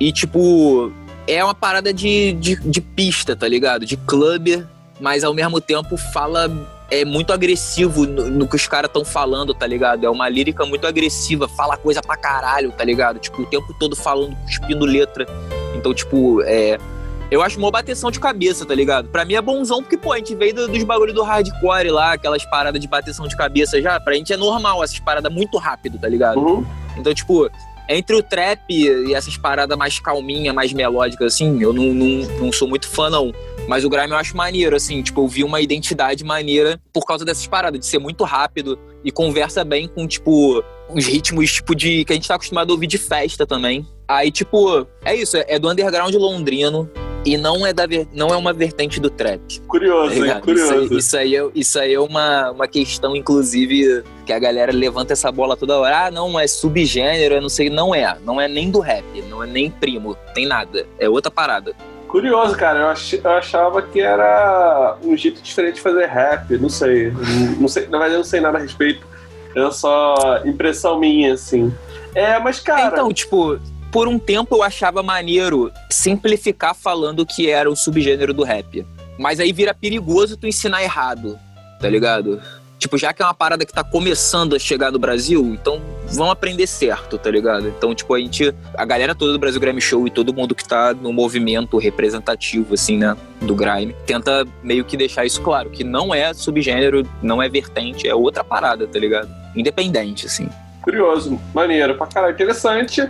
E, tipo, é uma parada de, de, de pista, tá ligado? De clubber, mas ao mesmo tempo fala é muito agressivo no, no que os caras estão falando, tá ligado? É uma lírica muito agressiva, fala coisa pra caralho, tá ligado? Tipo, o tempo todo falando, cuspindo letra. Então, tipo, é. Eu acho uma bateção de cabeça, tá ligado? Pra mim é bonzão, porque, pô, a gente veio do, dos bagulhos do hardcore lá, aquelas paradas de bateção de cabeça já. Pra gente é normal essas paradas muito rápido, tá ligado? Uhum. Então, tipo, entre o trap e essas paradas mais calminha, mais melódicas, assim, eu não, não, não sou muito fã, não. Mas o grime eu acho maneiro, assim, tipo, eu vi uma identidade maneira por causa dessas paradas, de ser muito rápido e conversa bem com, tipo, uns ritmos, tipo, de. que a gente tá acostumado a ouvir de festa também. Aí, tipo, é isso, é do underground londrino. E não é, da, não é uma vertente do trap. Curioso, tá hein? Curioso. Isso, isso, aí, é, isso aí é uma, uma questão, inclusive, que a galera levanta essa bola toda hora. Ah, não, é subgênero, eu não sei. Não é. Não é nem do rap, não é nem primo, tem nada. É outra parada. Curioso, cara. Eu, ach, eu achava que era um jeito diferente de fazer rap. Não sei. Não sei. Na verdade, eu não sei nada a respeito. É só impressão minha, assim. É, mas, cara. Então, tipo, por um tempo eu achava maneiro simplificar falando que era o subgênero do rap. Mas aí vira perigoso tu ensinar errado, tá ligado? Tipo, já que é uma parada que tá começando a chegar no Brasil, então vamos aprender certo, tá ligado? Então, tipo, a gente. A galera toda do Brasil Grime Show e todo mundo que tá no movimento representativo, assim, né? Do Grime, tenta meio que deixar isso claro, que não é subgênero, não é vertente, é outra parada, tá ligado? Independente, assim. Curioso, maneiro, pra caralho, interessante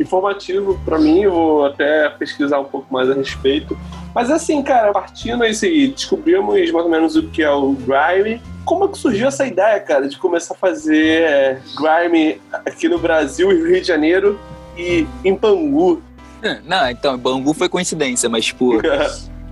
informativo para mim, eu vou até pesquisar um pouco mais a respeito. Mas assim, cara, partindo aí, descobrimos mais ou menos o que é o Grime. Como é que surgiu essa ideia, cara, de começar a fazer é, Grime aqui no Brasil, Rio de Janeiro e em Bangu? Não, então, Bangu foi coincidência, mas tipo.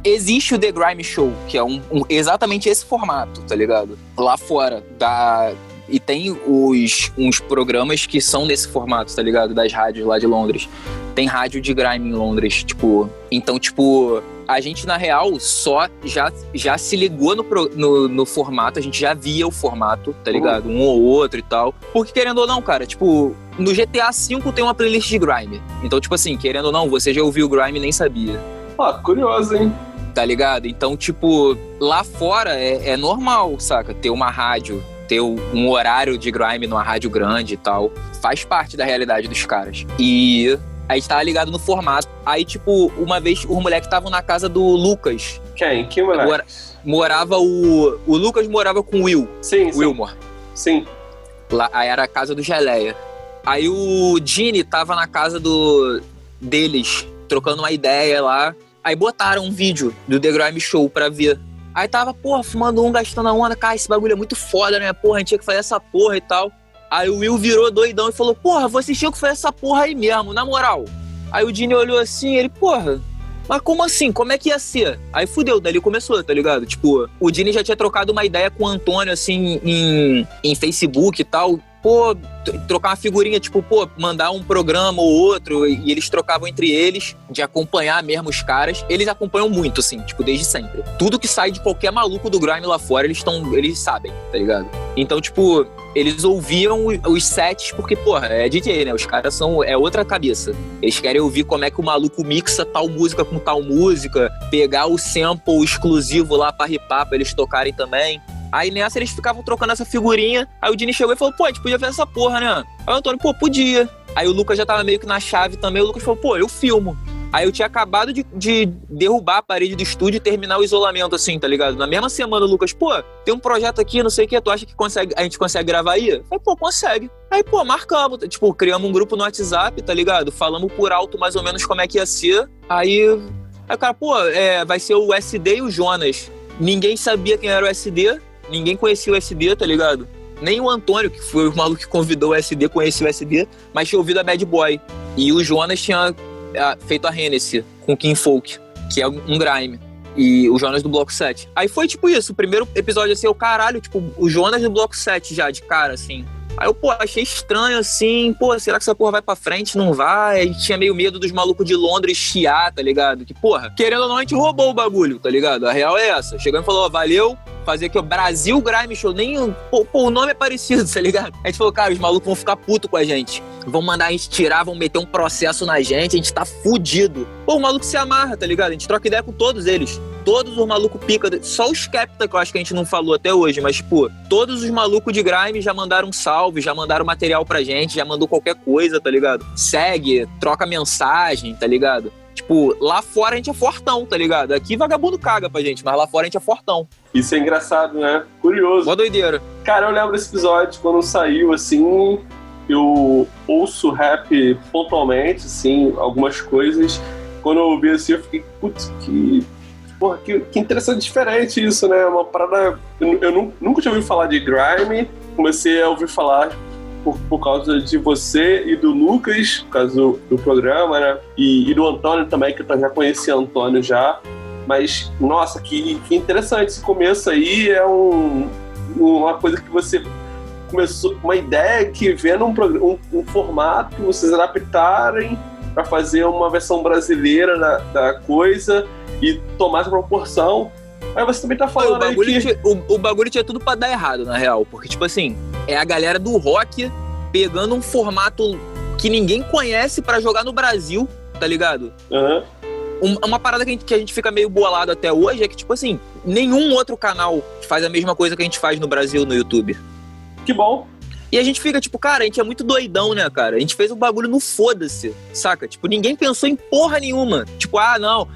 existe o The Grime Show, que é um, um, exatamente esse formato, tá ligado? Lá fora, da, e tem os, uns programas que são nesse formato, tá ligado? Das rádios lá de Londres. Tem rádio de grime em Londres, tipo. Então, tipo, a gente, na real, só já, já se ligou no, no, no, formato, a gente já via o formato, tá ligado? Um ou outro e tal. Porque, querendo ou não, cara, tipo, no GTA V tem uma playlist de grime. Então, tipo assim, querendo ou não, você já ouviu o grime e nem sabia. Ah, curioso, hein? Tá ligado? Então, tipo, lá fora é, é normal, saca? Ter uma rádio ter um horário de grime numa rádio grande e tal. Faz parte da realidade dos caras. E a gente tava ligado no formato. Aí, tipo, uma vez os moleques estavam na casa do Lucas. Quem? Que moleque? Mora, morava o. O Lucas morava com o Will. Sim, Wilmore. Sim. Lá, aí era a casa do Geleia. Aí o Gini tava na casa do deles, trocando uma ideia lá. Aí botaram um vídeo do The Grime Show pra ver. Aí tava, porra, fumando um, gastando a onda. Cara, esse bagulho é muito foda, né? Porra, a gente tinha que fazer essa porra e tal. Aí o Will virou doidão e falou, porra, vocês tinham que fazer essa porra aí mesmo, na moral. Aí o Dini olhou assim, ele, porra, mas como assim? Como é que ia ser? Aí fudeu, dali começou, tá ligado? Tipo, o Dini já tinha trocado uma ideia com o Antônio, assim, em, em Facebook e tal pô, trocar uma figurinha, tipo, pô, mandar um programa ou outro, e eles trocavam entre eles, de acompanhar mesmo os caras. Eles acompanham muito, assim, tipo, desde sempre. Tudo que sai de qualquer maluco do grime lá fora, eles estão. Eles sabem, tá ligado? Então, tipo, eles ouviam os sets porque, porra, é DJ, né? Os caras são. É outra cabeça. Eles querem ouvir como é que o maluco mixa tal música com tal música, pegar o sample exclusivo lá pra ripar pra eles tocarem também. Aí nessa eles ficavam trocando essa figurinha. Aí o Dini chegou e falou: pô, a gente podia fazer essa porra, né? Aí o Antônio, pô, podia. Aí o Lucas já tava meio que na chave também. O Lucas falou: pô, eu filmo. Aí eu tinha acabado de, de, derrubar a parede do estúdio e terminar o isolamento, assim, tá ligado? Na mesma semana, o Lucas, pô, tem um projeto aqui, não sei o que, tu acha que consegue, a gente consegue gravar aí? Eu falei, pô, consegue. Aí, pô, marcamos, tipo, criamos um grupo no WhatsApp, tá ligado? Falamos por alto mais ou menos como é que ia ser. Aí, aí o cara, pô, é, vai ser o SD e o Jonas. Ninguém sabia quem era o SD, ninguém conhecia o SD, tá ligado? Nem o Antônio, que foi o maluco que convidou o SD, conhecia o SD, mas tinha ouvido a Bad Boy. E o Jonas tinha é, feito a Hennessy com King Folk, que é um grime. E o Jonas do Bloco 7. Aí foi tipo isso, o primeiro episódio assim, o caralho, tipo, o Jonas do Bloco 7 já, de cara, assim. Aí eu, pô, achei estranho assim, pô, será que essa porra vai pra frente? Não vai? A gente tinha meio medo dos malucos de Londres chiar, tá ligado? Que, porra, querendo ou não, a gente roubou o bagulho, tá ligado? A real é essa. Chegando e falou, ó, valeu, fazer aqui, ó, Brasil Grime Show. Nem. Pô, pô, o nome é parecido, tá ligado? A gente falou, cara, os malucos vão ficar puto com a gente. Vão mandar a gente tirar, vão meter um processo na gente, a gente tá fudido. Pô, o maluco se amarra, tá ligado? A gente troca ideia com todos eles. Todos os malucos pica, só os Skepta que eu acho que a gente não falou até hoje, mas, tipo, todos os malucos de Grime já mandaram salve, já mandaram material pra gente, já mandou qualquer coisa, tá ligado? Segue, troca mensagem, tá ligado? Tipo, lá fora a gente é fortão, tá ligado? Aqui vagabundo caga pra gente, mas lá fora a gente é fortão. Isso é engraçado, né? Curioso. Boa doideira. Cara, eu lembro desse episódio quando saiu, assim, eu ouço rap pontualmente, assim, algumas coisas. Quando eu ouvi assim, eu fiquei, putz, que. Porra, que, que interessante, diferente isso, né? Uma parada. Eu, eu nunca tinha ouvido falar de grime, comecei a ouvir falar por, por causa de você e do Lucas, por causa do, do programa, né? E, e, do Antônio também, que eu já conhecia Antônio já. Mas, nossa, que, que interessante esse começo aí. É um, uma coisa que você começou, uma ideia que vê num um, um formato que vocês adaptarem para fazer uma versão brasileira da, da coisa e tomar essa proporção. Aí você também tá falando o bagulho, que... tinha, o, o, bagulho tinha tudo pra dar errado, na real. Porque, tipo assim, é a galera do rock pegando um formato que ninguém conhece para jogar no Brasil, tá ligado? Uhum. Um, uma parada que a, gente, que a gente fica meio bolado até hoje é que, tipo assim, nenhum outro canal faz a mesma coisa que a gente faz no Brasil no YouTube. Que bom. E a gente fica, tipo, cara, a gente é muito doidão, né, cara? A gente fez o um bagulho no foda-se, saca? Tipo, ninguém pensou em porra nenhuma. Tipo, ah, não.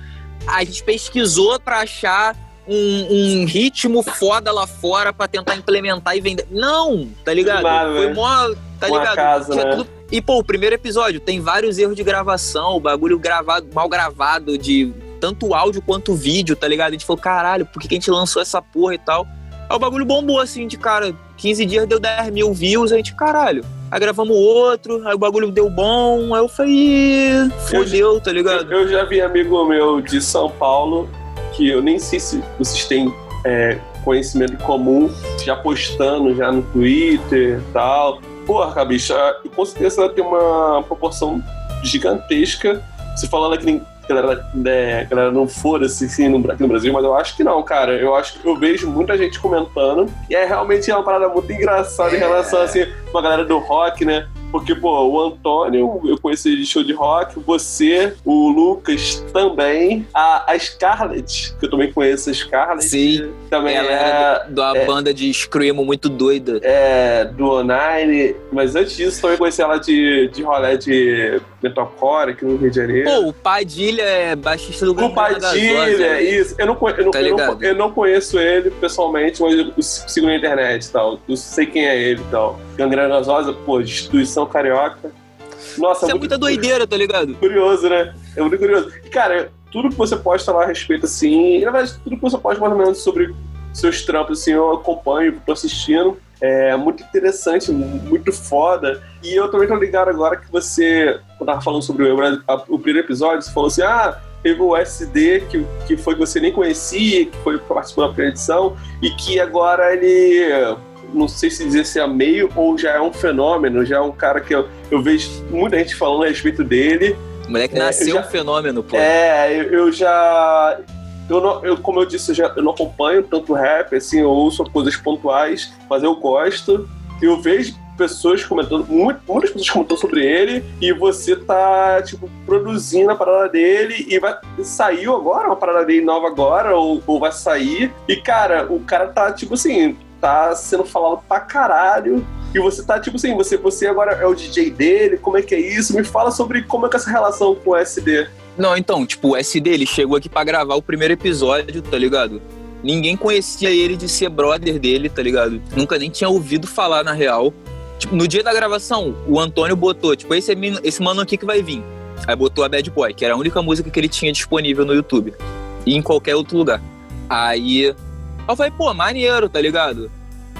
A gente pesquisou pra achar um, um, ritmo foda lá fora para tentar implementar e vender. Não, tá ligado? Foi mó, tá ligado? Casa, né? tudo... E, pô, o primeiro episódio tem vários erros de gravação, o bagulho gravado, mal gravado, de tanto áudio quanto vídeo, tá ligado? A gente falou, caralho, por que, que a gente lançou essa porra e tal? Aí o bagulho bombou assim, de cara, 15 dias deu 10 mil views, a gente, caralho. Aí gravamos outro, aí o bagulho deu bom, aí eu falei, fodeu, tá ligado? Eu, eu já vi amigo meu de São Paulo que eu nem sei se vocês têm é, conhecimento comum, já postando já no Twitter e tal. Porra, bicha, com certeza ela tem uma proporção gigantesca. Você falando aqui a galera, né, galera não foda-se assim, no, aqui no Brasil, mas eu acho que não, cara. Eu acho que eu vejo muita gente comentando. E é realmente uma parada muito engraçada em relação assim, uma galera do rock, né? Porque, pô, o Antônio, eu conheci de show de rock, você, o Lucas também, a, a Scarlett, que eu também conheço a Scarlett. Sim, também ela é, de uma é, banda de screamo muito doida. É, do Onine. Mas antes disso, também conheci ela de, de rolê de metalcore aqui no Rio de Janeiro. Pô, o Padilha é baixista do grupo. O Padilha, isso. Eu não, eu, não, tá eu, não, eu não conheço ele pessoalmente, mas eu sigo na internet e tal. Eu sei quem é ele e tal. Gangrena Gasosa, pô, instituição carioca. Nossa, Isso é, muita doideira, tá ligado? Curioso, né? É muito curioso. E, cara, tudo que você posta lá a respeito, assim, na verdade, tudo que você posta mais ou menos sobre seus trampos, assim, eu acompanho, tô assistindo. É muito interessante, muito foda. E eu também tô ligado agora que você, quando tava falando sobre o, o primeiro episódio, você falou assim, ah, teve o SD, que, que foi que você nem conhecia, que foi participou da primeira edição, e que agora ele não sei se dizer se é meio ou já é um fenômeno, já é um cara que eu, eu vejo muita gente falando a respeito dele. O moleque é, nasceu já, um fenômeno, pô. É, eu, eu já. Eu, não, eu, como eu disse, eu, já, eu não acompanho tanto rap, assim, eu ouço coisas pontuais, mas eu gosto. Eu vejo pessoas comentando, muito, muitas pessoas comentando sobre ele, e você tá, tipo, produzindo a parada dele, e vai saiu agora, uma parada dele nova agora, ou, ou vai sair, e cara, o cara tá, tipo assim, tá sendo falado pra caralho. E você tá, tipo assim, você, você agora é o DJ dele, como é que é isso? Me fala sobre como é que é essa relação com o SD. Não, então, tipo, o SD, ele chegou aqui para gravar o primeiro episódio, tá ligado? Ninguém conhecia ele de ser brother dele, tá ligado? Nunca nem tinha ouvido falar, na real. Tipo, no dia da gravação, o Antônio botou, tipo, esse, esse mano aqui que vai vir. Aí botou a Bad Boy, que era a única música que ele tinha disponível no YouTube. E em qualquer outro lugar. Aí eu falei, pô, maneiro, tá ligado?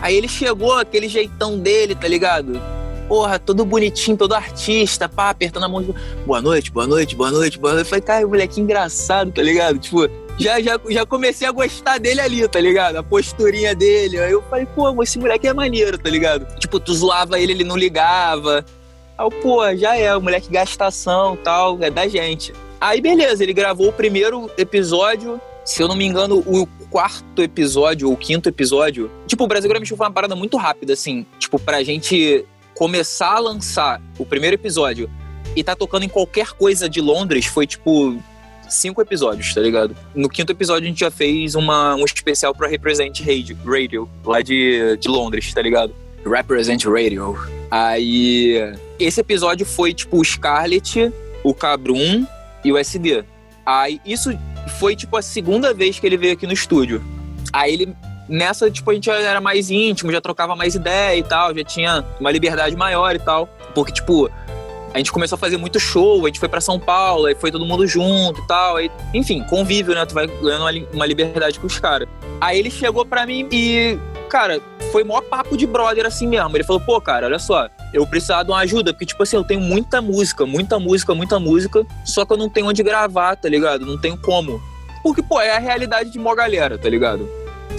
Aí ele chegou, aquele jeitão dele, tá ligado? Porra, todo bonitinho, todo artista, pá, apertando a mão. Tipo, boa noite, boa noite, boa noite, boa noite. Eu falei, cara, moleque engraçado, tá ligado? Tipo, já, já, já comecei a gostar dele ali, tá ligado? A posturinha dele. Aí eu falei, pô, esse moleque é maneiro, tá ligado? Tipo, tu zoava ele, ele não ligava. Aí eu, pô, já é, o moleque gastação tal, é da gente. Aí beleza, ele gravou o primeiro episódio, se eu não me engano, o quarto episódio ou quinto episódio. Tipo, o Brasil Grammy Show foi uma parada muito rápida, assim. Tipo, pra gente começar a lançar o primeiro episódio e tá tocando em qualquer coisa de Londres foi, tipo, cinco episódios, tá ligado? No quinto episódio a gente já fez uma, um especial pra Represent Radio, lá de, de Londres, tá ligado? Represent Radio. Aí, esse episódio foi tipo o Scarlet, o Cabrum e o SD. Aí, isso foi tipo a segunda vez que ele veio aqui no estúdio. Aí ele nessa, tipo, a gente já era mais íntimo, já trocava mais ideia e tal, já tinha uma liberdade maior e tal. Porque, tipo, a gente começou a fazer muito show, a gente foi para São Paulo, aí foi todo mundo junto e tal. Aí, enfim, convívio, né? Tu vai ganhando uma, liberdade com os caras. Aí ele chegou para mim e, cara, foi maior papo de brother assim mesmo. Ele falou, pô, cara, olha só, eu precisava de uma ajuda, porque, tipo assim, eu tenho muita música, muita música, muita música, só que eu não tenho onde gravar, tá ligado? Não tenho como. Porque, pô, é a realidade de mó galera, tá ligado?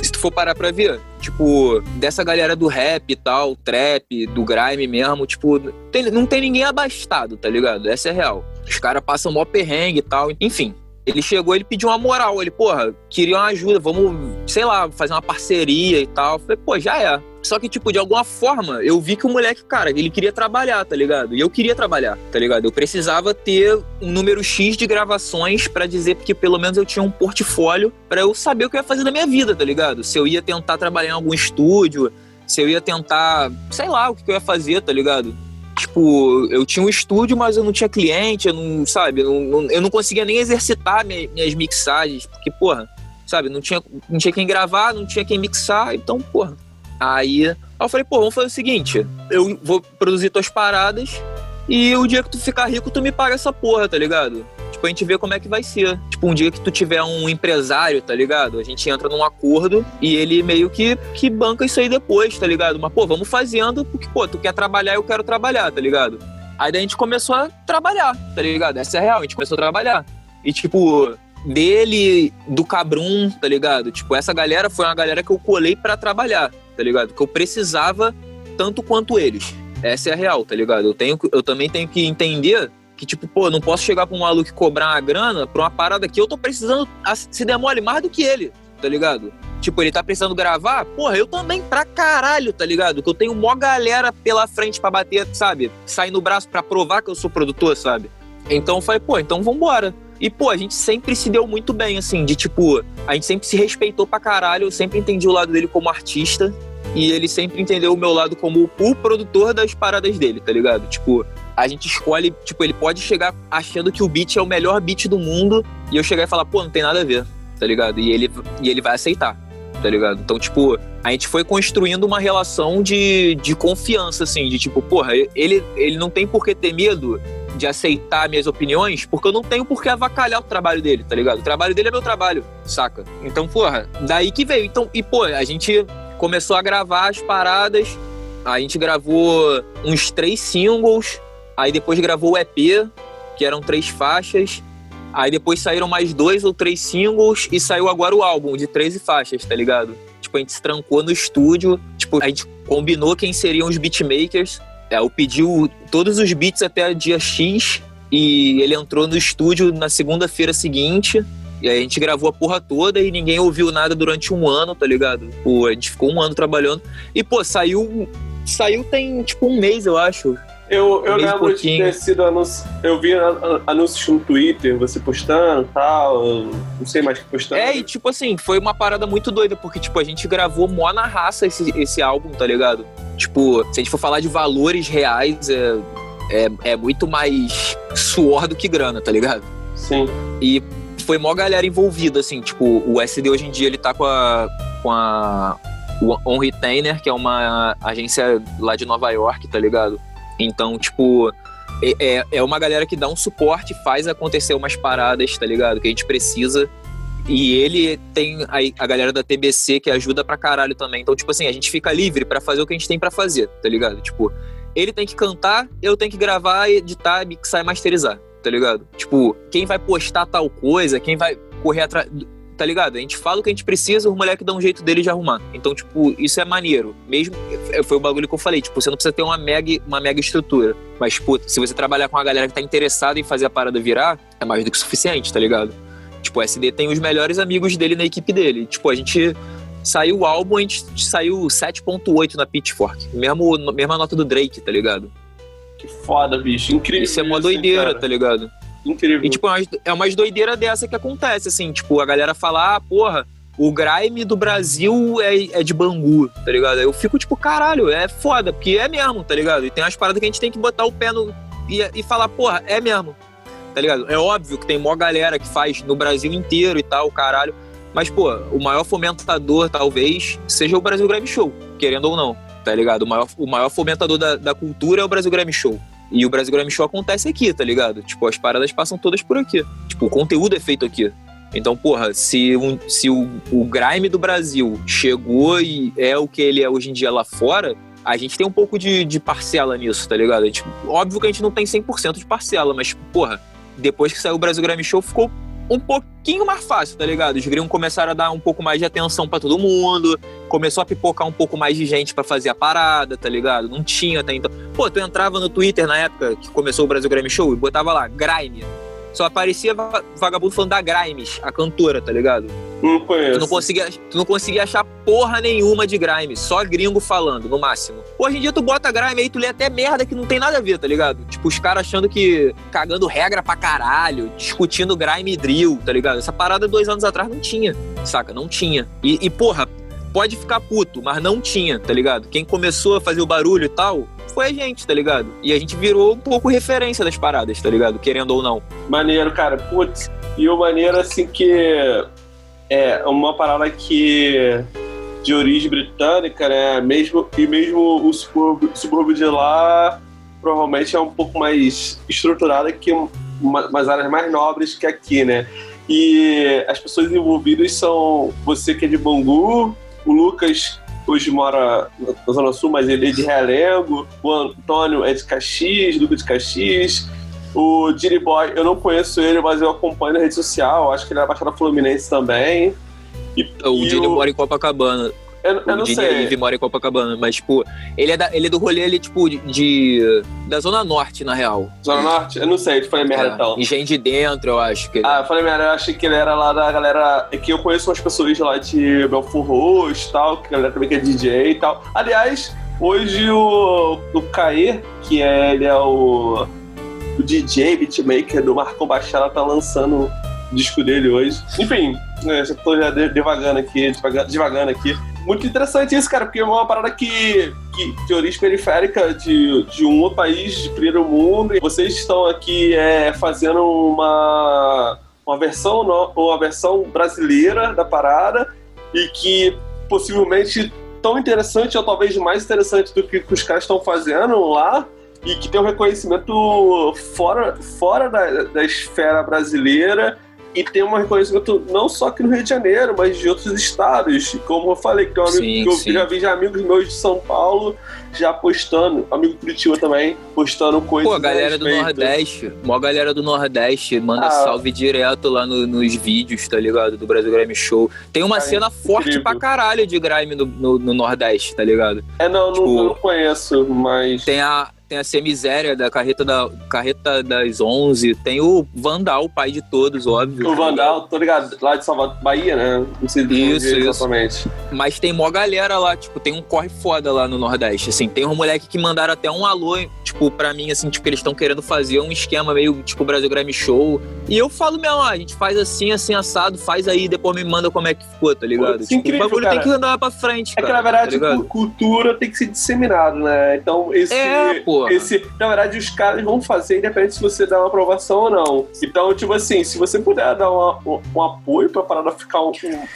Se tu for parar pra ver, tipo, dessa galera do rap e tal, trap, do grime mesmo, tipo, tem, não tem ninguém abastado, tá ligado? Essa é real. Os caras passam mó perrengue e tal, enfim. Ele chegou, ele pediu uma moral, ele, porra, queria uma ajuda, vamos, sei lá, fazer uma parceria e tal. Eu falei, pô, já é. Só que, tipo, de alguma forma, eu vi que o moleque, cara, ele queria trabalhar, tá ligado? E eu queria trabalhar, tá ligado? Eu precisava ter um número X de gravações para dizer que pelo menos eu tinha um portfólio para eu saber o que eu ia fazer da minha vida, tá ligado? Se eu ia tentar trabalhar em algum estúdio, se eu ia tentar, sei lá, o que eu ia fazer, tá ligado? Tipo, eu tinha um estúdio, mas eu não tinha cliente, eu não, sabe, eu não, eu não conseguia nem exercitar minhas mixagens, porque, porra, sabe, não tinha, não tinha quem gravar, não tinha quem mixar, então, porra. Aí eu falei, pô, vamos fazer o seguinte, eu vou produzir tuas paradas e o dia que tu ficar rico, tu me paga essa porra, tá ligado? Tipo, a gente vê como é que vai ser. Tipo, um dia que tu tiver um empresário, tá ligado? A gente entra num acordo e ele meio que, que banca isso aí depois, tá ligado? Mas, pô, vamos fazendo, porque, pô, tu quer trabalhar, eu quero trabalhar, tá ligado? Aí a gente começou a trabalhar, tá ligado? Essa é a real, a gente começou a trabalhar. E, tipo, dele, do Cabrum, tá ligado? Tipo, essa galera foi uma galera que eu colei para trabalhar, tá ligado? Que eu precisava tanto quanto eles. Essa é a real, tá ligado? Eu, tenho, eu também tenho que entender que, tipo, pô, não posso chegar pra um maluco e cobrar uma grana pra uma parada que eu tô precisando se demole mais do que ele, tá ligado? Tipo, ele tá precisando gravar, porra, eu também pra caralho, tá ligado? Que eu tenho mó galera pela frente para bater, sabe? Sair no braço para provar que eu sou produtor, sabe? Então eu falei, pô, então vambora. E, pô, a gente sempre se deu muito bem, assim, de tipo, a gente sempre se respeitou pra caralho, eu sempre entendi o lado dele como artista, e ele sempre entendeu o meu lado como o produtor das paradas dele, tá ligado? Tipo, a gente escolhe, tipo, ele pode chegar achando que o beat é o melhor beat do mundo e eu chegar e falar, pô, não tem nada a ver, tá ligado? E ele, e ele vai aceitar, tá ligado? Então, tipo, a gente foi construindo uma relação de, de confiança, assim, de tipo, porra, ele, ele não tem por que ter medo de aceitar minhas opiniões, porque eu não tenho por que avacalhar o trabalho dele, tá ligado? O trabalho dele é meu trabalho, saca? Então, porra, daí que veio. Então, e pô, a gente começou a gravar as paradas, a gente gravou uns três singles, Aí depois gravou o EP, que eram três faixas. Aí depois saíram mais dois ou três singles e saiu agora o álbum de 13 faixas, tá ligado? Tipo, a gente se trancou no estúdio, tipo, a gente combinou quem seriam os beatmakers. É, eu pedi todos os beats até dia X e ele entrou no estúdio na segunda-feira seguinte. E aí a gente gravou a porra toda e ninguém ouviu nada durante um ano, tá ligado? Pô, a gente ficou um ano trabalhando. E, pô, saiu. Saiu tem tipo um mês, eu acho. Eu, eu lembro de ter sido anúncio. Eu vi anúncios no Twitter, você postando e tal. Não sei mais que postando. É, e tipo assim, foi uma parada muito doida, porque, tipo, a gente gravou mó na raça esse, esse álbum, tá ligado? Tipo, se a gente for falar de valores reais, é, é, é muito mais suor do que grana, tá ligado? Sim. E foi mó galera envolvida, assim, tipo, o SD hoje em dia ele tá com a. com a. On Retainer, que é uma agência lá de Nova York, tá ligado? Então, tipo, é, é, é uma galera que dá um suporte, faz acontecer umas paradas, tá ligado? Que a gente precisa. E ele tem a, a galera da TBC que ajuda pra caralho também. Então, tipo assim, a gente fica livre para fazer o que a gente tem para fazer, tá ligado? Tipo, ele tem que cantar, eu tenho que gravar, editar, mixar e masterizar, tá ligado? Tipo, quem vai postar tal coisa, quem vai correr atrás tá ligado? A gente fala o que a gente precisa, o moleque dá um jeito dele de arrumar. Então, tipo, isso é maneiro. Mesmo, foi o bagulho que eu falei, tipo, você não precisa ter uma mega, uma mega estrutura. Mas, tipo, se você trabalhar com a galera que tá interessada em fazer a parada virar, é mais do que suficiente, tá ligado? Tipo, o SD tem os melhores amigos dele na equipe dele. Tipo, a gente saiu o álbum, a gente saiu 7.8 na Pitchfork. Mesmo, mesma nota do Drake, tá ligado? Que foda, bicho. Incrível. Isso é uma doideira, cara. tá ligado? Incrível. E, tipo, é umas doideiras dessa que acontece, assim, tipo, a galera fala, ah, porra, o grime do Brasil é, é de Bangu, tá ligado? Eu fico tipo, caralho, é foda, porque é mesmo, tá ligado? E tem umas paradas que a gente tem que botar o pé no. e, e falar, porra, é mesmo, tá ligado? É óbvio que tem mó galera que faz no Brasil inteiro e tal, caralho. Mas, pô, o maior fomentador, talvez, seja o Brasil Grime Show, querendo ou não, tá ligado? O maior, o maior fomentador da, da cultura é o Brasil Grime Show. E o Brasil Grime Show acontece aqui, tá ligado? Tipo, as paradas passam todas por aqui. Tipo, o conteúdo é feito aqui. Então, porra, se, um, se o, o grime do Brasil chegou e é o que ele é hoje em dia lá fora, a gente tem um pouco de, de parcela nisso, tá ligado? Óbvio que a gente não tem 100% de parcela, mas, porra, depois que saiu o Brasil Grammy Show, ficou um pouquinho mais fácil, tá ligado? Os gringos começaram a dar um pouco mais de atenção para todo mundo, começou a pipocar um pouco mais de gente para fazer a parada, tá ligado? Não tinha até então. Pô, tu entrava no Twitter na época que começou o Brasil Grammy Show e botava lá, Grime só aparecia vagabundo falando da Grimes, a cantora, tá ligado? Não conheço. Tu não, conseguia, tu não conseguia achar porra nenhuma de Grimes, só gringo falando, no máximo. Hoje em dia tu bota Grimes aí, tu lê até merda que não tem nada a ver, tá ligado? Tipo, os caras achando que. cagando regra pra caralho, discutindo Grime e drill, tá ligado? Essa parada dois anos atrás não tinha, saca? Não tinha. E, e porra, pode ficar puto, mas não tinha, tá ligado? Quem começou a fazer o barulho e tal, foi a gente, tá ligado? E a gente virou um pouco referência das paradas, tá ligado? Querendo ou não. Maneiro, cara. Putz, e o maneiro, assim, que é uma parada que de origem britânica, né? Mesmo, e mesmo o subúrbio, subúrbio de lá provavelmente é um pouco mais estruturada que umas áreas mais nobres que aqui, né? E as pessoas envolvidas são você que é de Bangu, o Lucas hoje mora na Zona Sul, mas ele é de Realengo. O Antônio é de Caxias, Duque de Caxias. O Diri Boy, eu não conheço ele, mas eu acompanho na rede social. Acho que ele é da Baixada Fluminense também. E, o Diri mora em Copacabana. Eu, eu não sei. Ele mora em Copacabana, mas, tipo, ele é, da, ele é do rolê, ele, tipo, de, da Zona Norte, na real. Zona Norte? Eu não sei, eu falei merda, é, então. Engenho de dentro, eu acho que ele... Ah, eu falei merda, eu achei que ele era lá da galera... É que eu conheço umas pessoas lá de Belfort Roxo e tal, que a galera também que é DJ e tal. Aliás, hoje o, o Caê, que é, ele é o, o DJ, beatmaker do Marcão Baixada, tá lançando o disco dele hoje. Enfim, né, já tô já devagando aqui, devagando aqui muito interessante isso, cara, porque é uma parada que, que de origem periférica de, de um outro país de primeiro mundo. E vocês estão aqui é, fazendo uma, uma versão uma versão brasileira da parada e que possivelmente tão interessante ou talvez mais interessante do que os caras estão fazendo lá e que tem um reconhecimento fora, fora da, da esfera brasileira e tem um reconhecimento não só aqui no Rio de Janeiro, mas de outros estados. Como eu falei, que, um amigo, sim, que eu sim. já vi já amigos meus de São Paulo já postando, amigo Curitiba também, postando coisas. Pô, a galera do Nordeste, mó galera do Nordeste, manda ah, salve direto lá no, nos vídeos, tá ligado? Do Brasil Grime Show. Tem uma cara, cena forte incrível. pra caralho de Grime no, no, no Nordeste, tá ligado? É, não, tipo, não, não conheço, mas. Tem a, tem a Semiséria da Carreta, da Carreta das Onze, tem o Vandal, pai de todos, óbvio. O Vandal, tô ligado, lá de Salvador, Bahia, né? Não sei isso, isso. exatamente. Mas tem mó galera lá, tipo, tem um corre foda lá no Nordeste, assim. Tem um moleque que mandaram até um alô, tipo, pra mim, assim, tipo, que eles estão querendo fazer um esquema meio, tipo, Brasil Grammy Show. E eu falo mesmo, ó, a gente faz assim, assim, assado, faz aí, depois me manda como é que ficou, tá ligado? Pô, tipo, incrível, o bagulho cara. tem que andar pra frente, É cara, que, na verdade, tá cultura tem que ser disseminada, né? Então, esse... É, pô esse, na verdade, os caras vão fazer independente se você dá uma aprovação ou não. Então, tipo assim, se você puder dar uma, um, um, apoio pra parada ficar o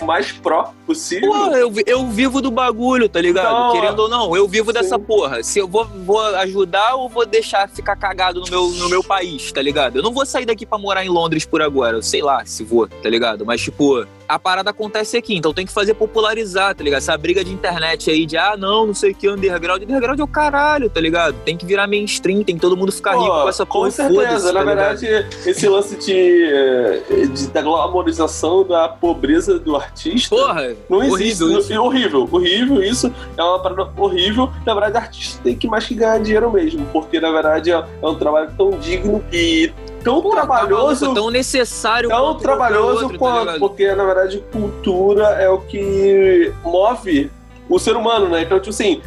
mais pró possível. Pô, eu, eu vivo do bagulho, tá ligado? Então, Querendo ou não, eu vivo sim. dessa porra. Se eu vou, vou ajudar ou vou deixar ficar cagado no meu, no meu país, tá ligado? Eu não vou sair daqui pra morar em Londres por agora. Eu sei lá se vou, tá ligado? Mas, tipo, a parada acontece aqui, então tem que fazer popularizar, tá ligado? Essa briga de internet aí de, ah, não, não sei o que, underground. Underground é o caralho, tá ligado? Tem que virar mainstream, tem que todo mundo ficar Pô, rico com essa porra. Com certeza, na tá verdade, esse lance de, de, da glamorização da pobreza do artista. Porra, não existe. Horrível, isso. horrível, horrível, isso é uma parada horrível. Na verdade, o artista tem que mais que ganhar dinheiro mesmo, porque na verdade é, é um trabalho tão digno e tão Pô, trabalhoso. Tão necessário Tão trabalhoso outro, tá quanto, tá porque na verdade cultura é o que move o ser humano, né? Então, tipo assim,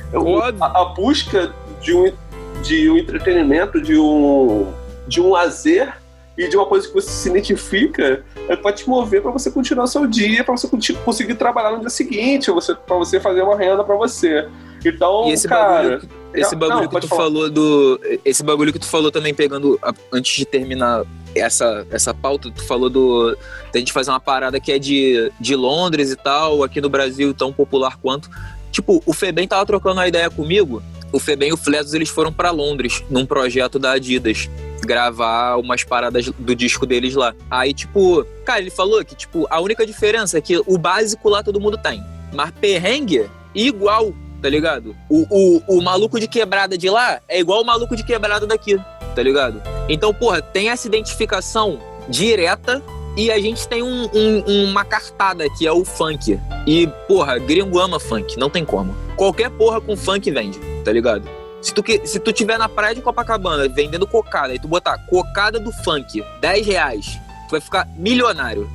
a, a, busca de um, de um entretenimento, de um, de um lazer, e de uma coisa que você se identifica, é, pode te mover para você continuar seu dia, para você conseguir trabalhar no dia seguinte, para você fazer uma renda para você. Então, e esse cara. Bagulho, esse bagulho não, que tu falar. falou do. Esse bagulho que tu falou também, pegando. Antes de terminar essa, essa pauta, tu falou do. Da gente fazer uma parada que é de, de Londres e tal, aqui no Brasil tão popular quanto. Tipo, o Febem tava trocando uma ideia comigo. O Febem e o Fletos, eles foram para Londres num projeto da Adidas gravar umas paradas do disco deles lá. Aí, tipo, cara, ele falou que, tipo, a única diferença é que o básico lá todo mundo tem. Mas perrengue, igual tá ligado? O, o, o maluco de quebrada de lá é igual o maluco de quebrada daqui, tá ligado? Então, porra, tem essa identificação direta e a gente tem um, um, uma cartada que é o funk. E, porra, gringo ama funk, não tem como. Qualquer porra com funk vende, tá ligado? Se tu, se tu tiver na praia de Copacabana vendendo cocada e tu botar cocada do funk, 10 reais, tu vai ficar milionário,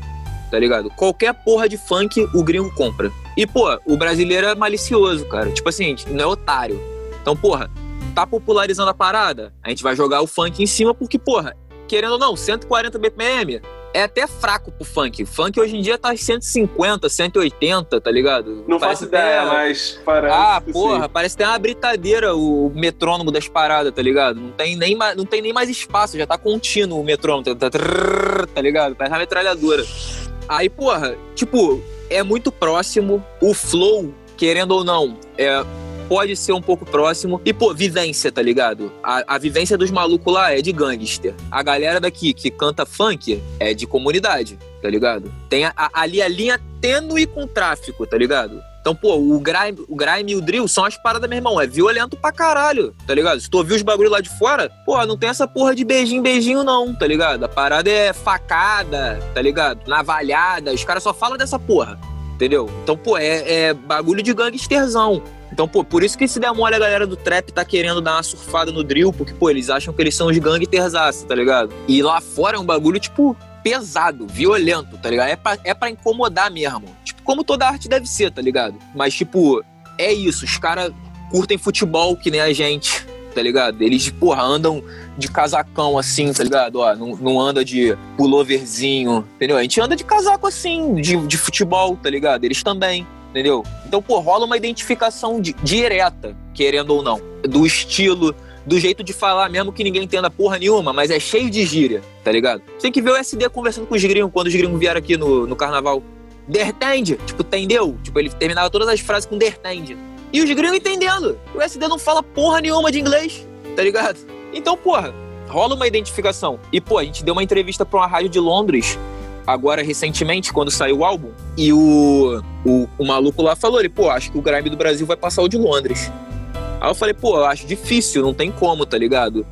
tá ligado? Qualquer porra de funk o gringo compra. E, pô, o brasileiro é malicioso, cara. Tipo assim, não é otário. Então, porra, tá popularizando a parada, a gente vai jogar o funk em cima porque, porra, querendo ou não, 140 BPM é até fraco pro funk. O funk hoje em dia tá 150, 180, tá ligado? Não parece faço ideia, até... mas parece. Ah, porra, sim. parece ter uma britadeira o metrônomo das paradas, tá ligado? Não tem nem, não tem nem mais espaço, já tá contínuo o metrônomo, tá, tá, tá ligado? Parece uma metralhadora. Aí, porra, tipo, é muito próximo. O flow, querendo ou não, é, pode ser um pouco próximo. E, pô, vivência, tá ligado? A, a vivência dos malucos lá é de gangster. A galera daqui que canta funk é de comunidade, tá ligado? Tem a, a, ali a linha tênue com tráfico, tá ligado? Então, pô, o grime, o grime e o drill são as paradas, meu irmão. É violento pra caralho, tá ligado? Se tu ouvir os bagulho lá de fora, pô, não tem essa porra de beijinho, beijinho, não, tá ligado? A parada é facada, tá ligado? Navalhada. Os caras só falam dessa porra, entendeu? Então, pô, é, é bagulho de gangsterzão. Então, pô, por isso que se der mole a galera do trap tá querendo dar uma surfada no drill, porque, pô, eles acham que eles são os gangsterzaço, tá ligado? E lá fora é um bagulho, tipo, pesado, violento, tá ligado? É pra, é incomodar mesmo. Tipo, como toda arte deve ser, tá ligado? Mas, tipo, é isso. Os caras curtem futebol que nem a gente, tá ligado? Eles, porra, andam de casacão assim, tá ligado? Ó, não, não anda de pulloverzinho, entendeu? A gente anda de casaco assim, de, de futebol, tá ligado? Eles também, entendeu? Então, pô, rola uma identificação de, direta, querendo ou não, do estilo do jeito de falar mesmo que ninguém entenda porra nenhuma, mas é cheio de gíria, tá ligado? Você tem que ver o SD conversando com os gringos quando os gringos vieram aqui no, no carnaval. Dertende, tipo, entendeu? Tipo, ele terminava todas as frases com dertende. E os gringos entendendo. O SD não fala porra nenhuma de inglês, tá ligado? Então, porra, rola uma identificação. E, pô, a gente deu uma entrevista pra uma rádio de Londres, agora recentemente, quando saiu o álbum, e o, o, o maluco lá falou, ele, pô, acho que o grime do Brasil vai passar o de Londres. Aí eu falei, pô, eu acho difícil, não tem como, tá ligado?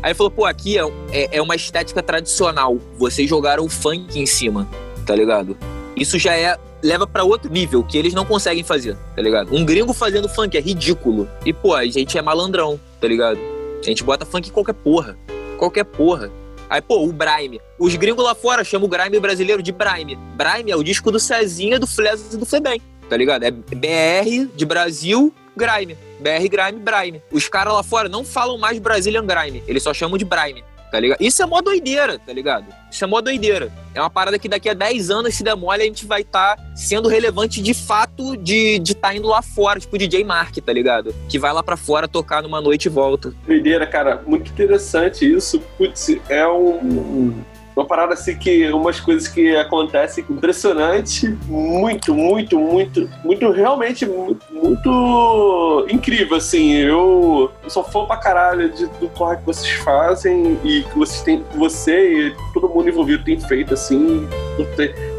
Aí ele falou, pô, aqui é, é, é uma estética tradicional. Vocês jogaram o funk em cima, tá ligado? Isso já é leva para outro nível que eles não conseguem fazer, tá ligado? Um gringo fazendo funk é ridículo. E, pô, a gente é malandrão, tá ligado? A gente bota funk em qualquer porra. Qualquer porra. Aí, pô, o Brime. Os gringos lá fora chamam o Grime brasileiro de Brime. Brime é o disco do Cezinha, do Flesas e do Febem, tá ligado? É BR de Brasil, Grime. BR Grime, Brime. Os caras lá fora não falam mais Brazilian Grime, eles só chamam de Brime, tá ligado? Isso é mó doideira, tá ligado? Isso é mó doideira. É uma parada que daqui a 10 anos, se der mole, a gente vai estar tá sendo relevante de fato de estar tá indo lá fora, tipo DJ Mark, tá ligado? Que vai lá para fora tocar numa noite e volta. Doideira, cara. Muito interessante isso. Putz, é um uma parada assim que umas coisas que acontecem impressionante, muito, muito, muito, muito, realmente muito, muito incrível, assim. Eu, sou fã pra caralho de, do corre que vocês fazem e que vocês têm, você e todo mundo envolvido tem feito, assim.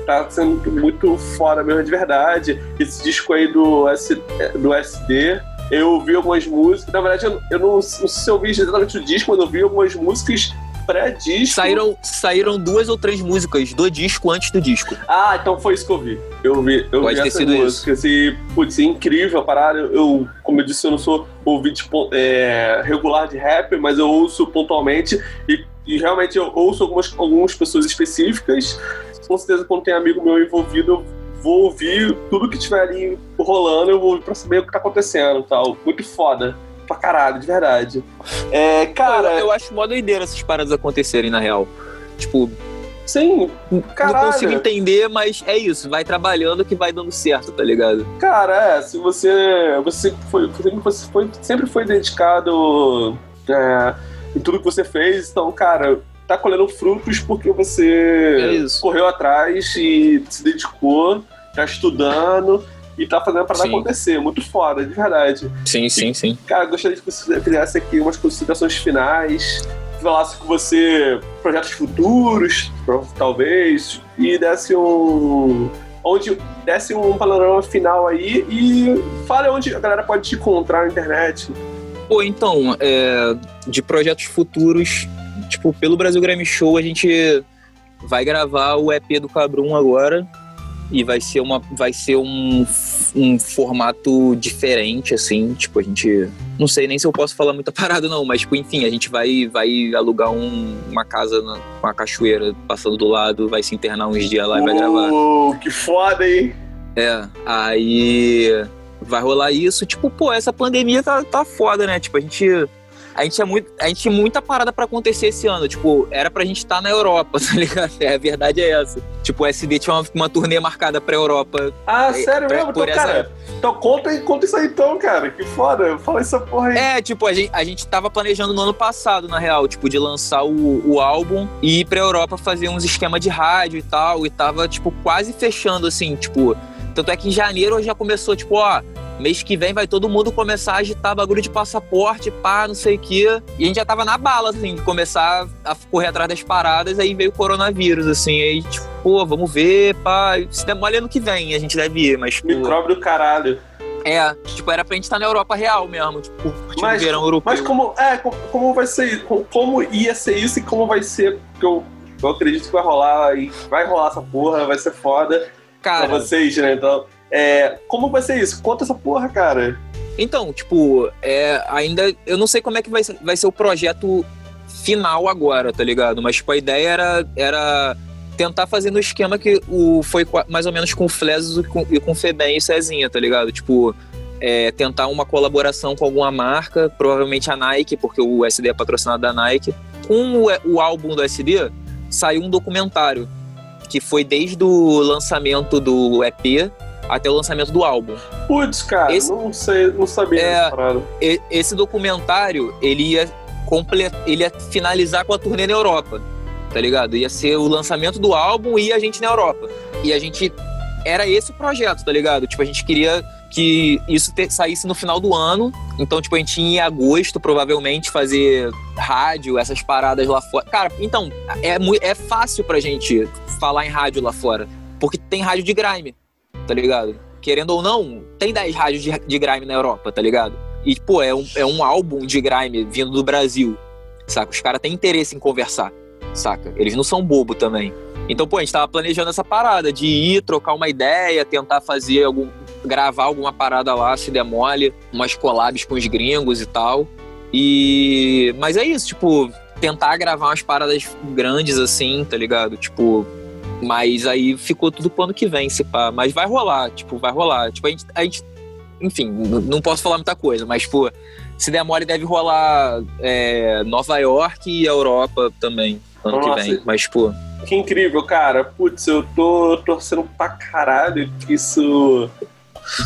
Tá sendo muito fora mesmo, de verdade. Esse disco aí do, S, do SD eu ouvi algumas músicas. Na verdade, eu, eu não, não, sei se eu ouvi exatamente o disco, mas eu ouvi algumas músicas pré-disco. Saíram, saíram duas ou três músicas do disco antes do disco. Ah, então foi isso que eu vi. Eu vi, eu Pode vi ter sido músicas isso. e, putz, é incrível a parada. Eu, como eu disse, eu não sou ouvinte é, regular de rap, mas eu ouço pontualmente e, e realmente eu ouço algumas, algumas pessoas específicas. Com certeza, quando tem amigo meu envolvido, eu vou ouvir tudo que tiver ali rolando, eu vou ouvir pra saber o que tá acontecendo tal. Muito foda pra caralho, de verdade. É, cara. Eu, eu acho mó doideira essas paradas acontecerem, na real. Tipo, Sim, caralho. Não consigo entender, mas é isso. Vai trabalhando que vai dando certo, tá ligado? Cara, é, se você. Você foi, você foi, sempre foi dedicado é, em tudo que você fez, então, cara, tá colhendo frutos porque você é correu atrás e se dedicou, tá estudando e tá fazendo para acontecer. Muito foda, de verdade. Sim, sim, sim. Cara, gostaria que você fizesse aqui umas considerações finais falasse com você projetos futuros, talvez, e desse um. Onde desse um panorama final aí e fale onde a galera pode te encontrar na internet. Pô, então, é, de projetos futuros, tipo, pelo Brasil Grammy Show, a gente vai gravar o EP do Cabrum agora e vai ser uma vai ser um, um formato diferente assim tipo a gente não sei nem se eu posso falar muita parada não mas tipo enfim a gente vai vai alugar um, uma casa na, com a cachoeira passando do lado vai se internar uns dias lá e vai gravar. que foda hein? É aí vai rolar isso tipo pô essa pandemia tá, tá foda né? Tipo a gente a gente tinha, muito, a gente tinha muita parada para acontecer esse ano. Tipo, era pra gente estar tá na Europa, tá ligado? É, a verdade é essa. Tipo, o SD tinha uma, uma turnê marcada pra Europa. Ah, é, sério pra, mesmo? Então, essa... cara, então conta, conta isso aí então, cara. Que foda. Fala essa porra aí. É, tipo, a gente, a gente tava planejando no ano passado, na real, tipo, de lançar o, o álbum e ir pra Europa fazer uns esquemas de rádio e tal. E tava, tipo, quase fechando, assim, tipo. Tanto é que em janeiro já começou, tipo, ó, Mês que vem vai todo mundo começar a agitar bagulho de passaporte, pá, não sei o quê. E a gente já tava na bala, assim, de começar a correr atrás das paradas, aí veio o coronavírus, assim, aí, tipo, pô, vamos ver, pá. Se demora ano que vem, a gente deve ir, mas. Micróbio do caralho. É, tipo, era pra gente estar na Europa real mesmo, tipo, tipo mas, verão europeu. Mas como, é, como vai ser, como ia ser isso e como vai ser, porque eu, eu acredito que vai rolar e vai rolar essa porra, vai ser foda Cara, pra vocês, né? Então, é, como vai ser isso? Conta essa porra, cara. Então, tipo, é, ainda. Eu não sei como é que vai ser, vai ser o projeto final agora, tá ligado? Mas, tipo, a ideia era, era tentar fazer no esquema que o, foi mais ou menos com o Flesos e com, e com o Febem e Cezinha, tá ligado? Tipo, é, tentar uma colaboração com alguma marca, provavelmente a Nike, porque o SD é patrocinado da Nike. Com o, o álbum do SD, saiu um documentário que foi desde o lançamento do EP até o lançamento do álbum. Putz, cara, esse, não sei, não sabia é, Esse documentário, ele ia, complet, ele ia finalizar com a turnê na Europa, tá ligado? Ia ser o lançamento do álbum e a gente na Europa. E a gente... Era esse o projeto, tá ligado? Tipo, a gente queria que isso te, saísse no final do ano. Então, tipo, a gente ia em agosto, provavelmente, fazer rádio, essas paradas lá fora. Cara, então, é, é fácil pra gente falar em rádio lá fora. Porque tem rádio de grime tá ligado? Querendo ou não, tem 10 rádios de, de grime na Europa, tá ligado? E, pô, é um, é um álbum de grime vindo do Brasil, saca? Os caras têm interesse em conversar, saca? Eles não são bobo também. Então, pô, a gente tava planejando essa parada de ir, trocar uma ideia, tentar fazer algum. gravar alguma parada lá, se demole, umas collabs com os gringos e tal. E. Mas é isso, tipo, tentar gravar umas paradas grandes assim, tá ligado? Tipo, mas aí ficou tudo pro ano que vem, se pá. Mas vai rolar, tipo, vai rolar. Tipo, a gente. A gente enfim, não posso falar muita coisa, mas, tipo, se der mole, deve rolar é, Nova York e Europa também, ano Nossa, que vem. Mas, tipo. Que incrível, cara. Putz, eu tô torcendo pra caralho que isso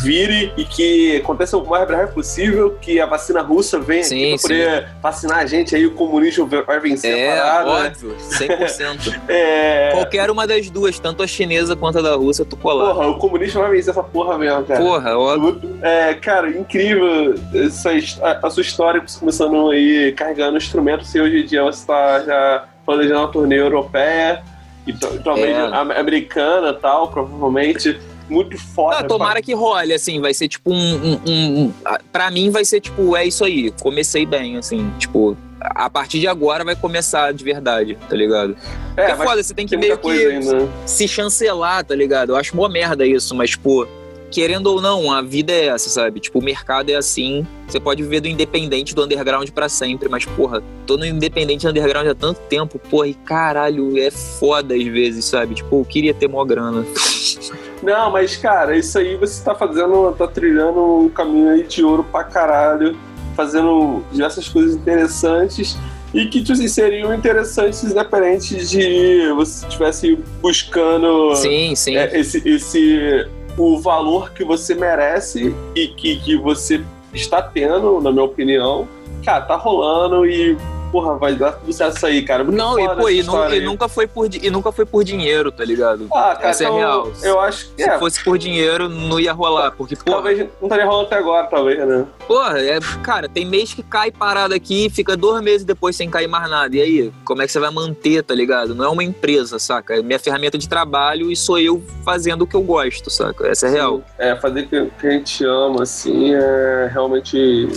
vire e que aconteça o mais breve possível, que a vacina russa venha sim, aqui pra poder vacinar a gente, aí o comunismo vai vencer é, a parada. Óbvio, 100%. é... Qualquer uma das duas, tanto a chinesa quanto a da Rússia, tu colar. Porra, o comunismo vai vencer essa porra mesmo, cara. Porra, óbvio. É, cara, incrível essa, a, a sua história começando aí carregando instrumentos e hoje em dia você tá já planejando uma turnê europeia e também é. americana e tal, provavelmente muito foda. Ah, tomara que role, assim, vai ser tipo um, um, um. Pra mim vai ser tipo, é isso aí. Comecei bem, assim, tipo, a partir de agora vai começar de verdade, tá ligado? É, é foda, você tem que tem meio que ainda. se chancelar, tá ligado? Eu acho boa merda isso, mas, tipo, querendo ou não, a vida é essa, sabe? Tipo, o mercado é assim. Você pode viver do independente, do underground para sempre, mas, porra, tô no independente underground há tanto tempo, porra, e caralho, é foda às vezes, sabe? Tipo, eu queria ter mó grana. Não, mas, cara, isso aí você tá fazendo, tá trilhando um caminho aí de ouro pra caralho, fazendo diversas coisas interessantes. e que tipo, assim, seriam interessantes independente de você estivesse buscando sim, sim. É, esse, esse o valor que você merece e que, que você está tendo, na minha opinião. Cara, tá rolando e porra, vai dar tudo certo isso aí, cara. Muito não, e pô, e, nu, e, nunca foi por, e nunca foi por dinheiro, tá ligado? Ah, cara, Essa é então, é real. Eu acho que. Se é. fosse por dinheiro, não ia rolar, porque, pô. Talvez não estaria rolando até agora, talvez, né? Porra, é, cara, tem mês que cai parado aqui fica dois meses depois sem cair mais nada. E aí, como é que você vai manter, tá ligado? Não é uma empresa, saca? É minha ferramenta de trabalho e sou eu fazendo o que eu gosto, saca? Essa é real. É, fazer o que a gente ama, assim, é realmente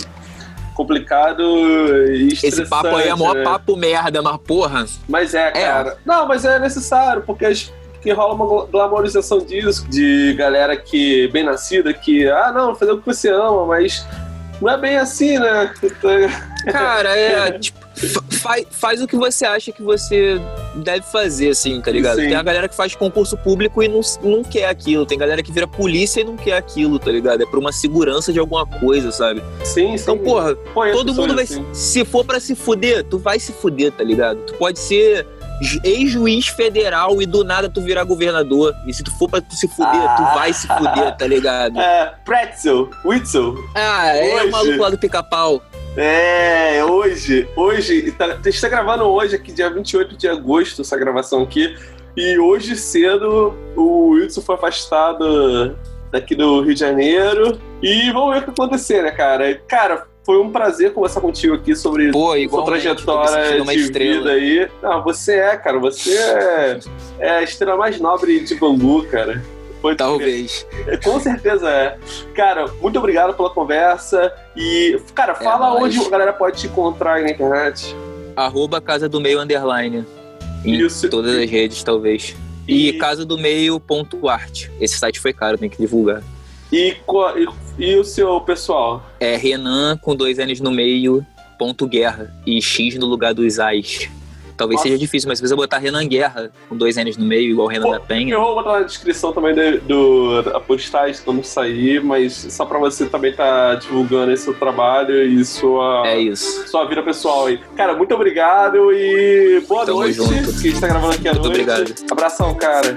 complicado e Esse papo aí é maior né? papo merda, mas porra. Mas é, é. cara. É. Não, mas é necessário, porque as que rola uma glamorização disso, de galera que bem nascida, que, ah, não, fazer o que você ama, mas não é bem assim, né? Cara, é, tipo, faz, faz o que você acha que você deve fazer, assim, tá ligado? Sim. Tem a galera que faz concurso público e não, não quer aquilo. Tem galera que vira polícia e não quer aquilo, tá ligado? É por uma segurança de alguma coisa, sabe? Sim, Então, sim. porra, todo mundo vai. Assim. Se for para se fuder, tu vai se fuder, tá ligado? Tu pode ser ex-juiz federal e do nada tu virar governador. E se tu for pra tu se fuder, ah. tu vai se fuder, tá ligado? É, Pretzel, Witzel. Ah, é o maluco lá do pica-pau. É, hoje, hoje, tá, a gente tá gravando hoje, aqui, dia 28 de agosto, essa gravação aqui. E hoje cedo o Wilson foi afastado daqui do Rio de Janeiro. E vamos ver o que acontecer, né, cara? Cara, foi um prazer conversar contigo aqui sobre Pô, sua trajetória de estrela. vida aí. Não, você é, cara, você é, é a estrela mais nobre de Bangu, cara. Foi Talvez. É, com certeza é. Cara, muito obrigado pela conversa. E, cara, é fala é onde a galera pode te encontrar aí na internet. Arroba Casa do Meio Underline. Em Isso. todas as redes, talvez. E, e casa do meio ponto arte. Esse site foi caro, tem que divulgar. E, e, e, o seu pessoal? É Renan com dois N's no meio, ponto guerra. E X no lugar dos Ais. Talvez Nossa. seja difícil, mas se você botar Renan Guerra com dois N's no meio, igual Renan Pô, da Penha. Eu vou botar na descrição também do, do, da postagem quando sair, mas só pra você também estar tá divulgando esse seu trabalho e sua, é isso. sua vida pessoal aí. Cara, muito obrigado e boa Tamo noite. Junto. Que a gente tá gravando aqui à muito noite. Obrigado. Abração, cara.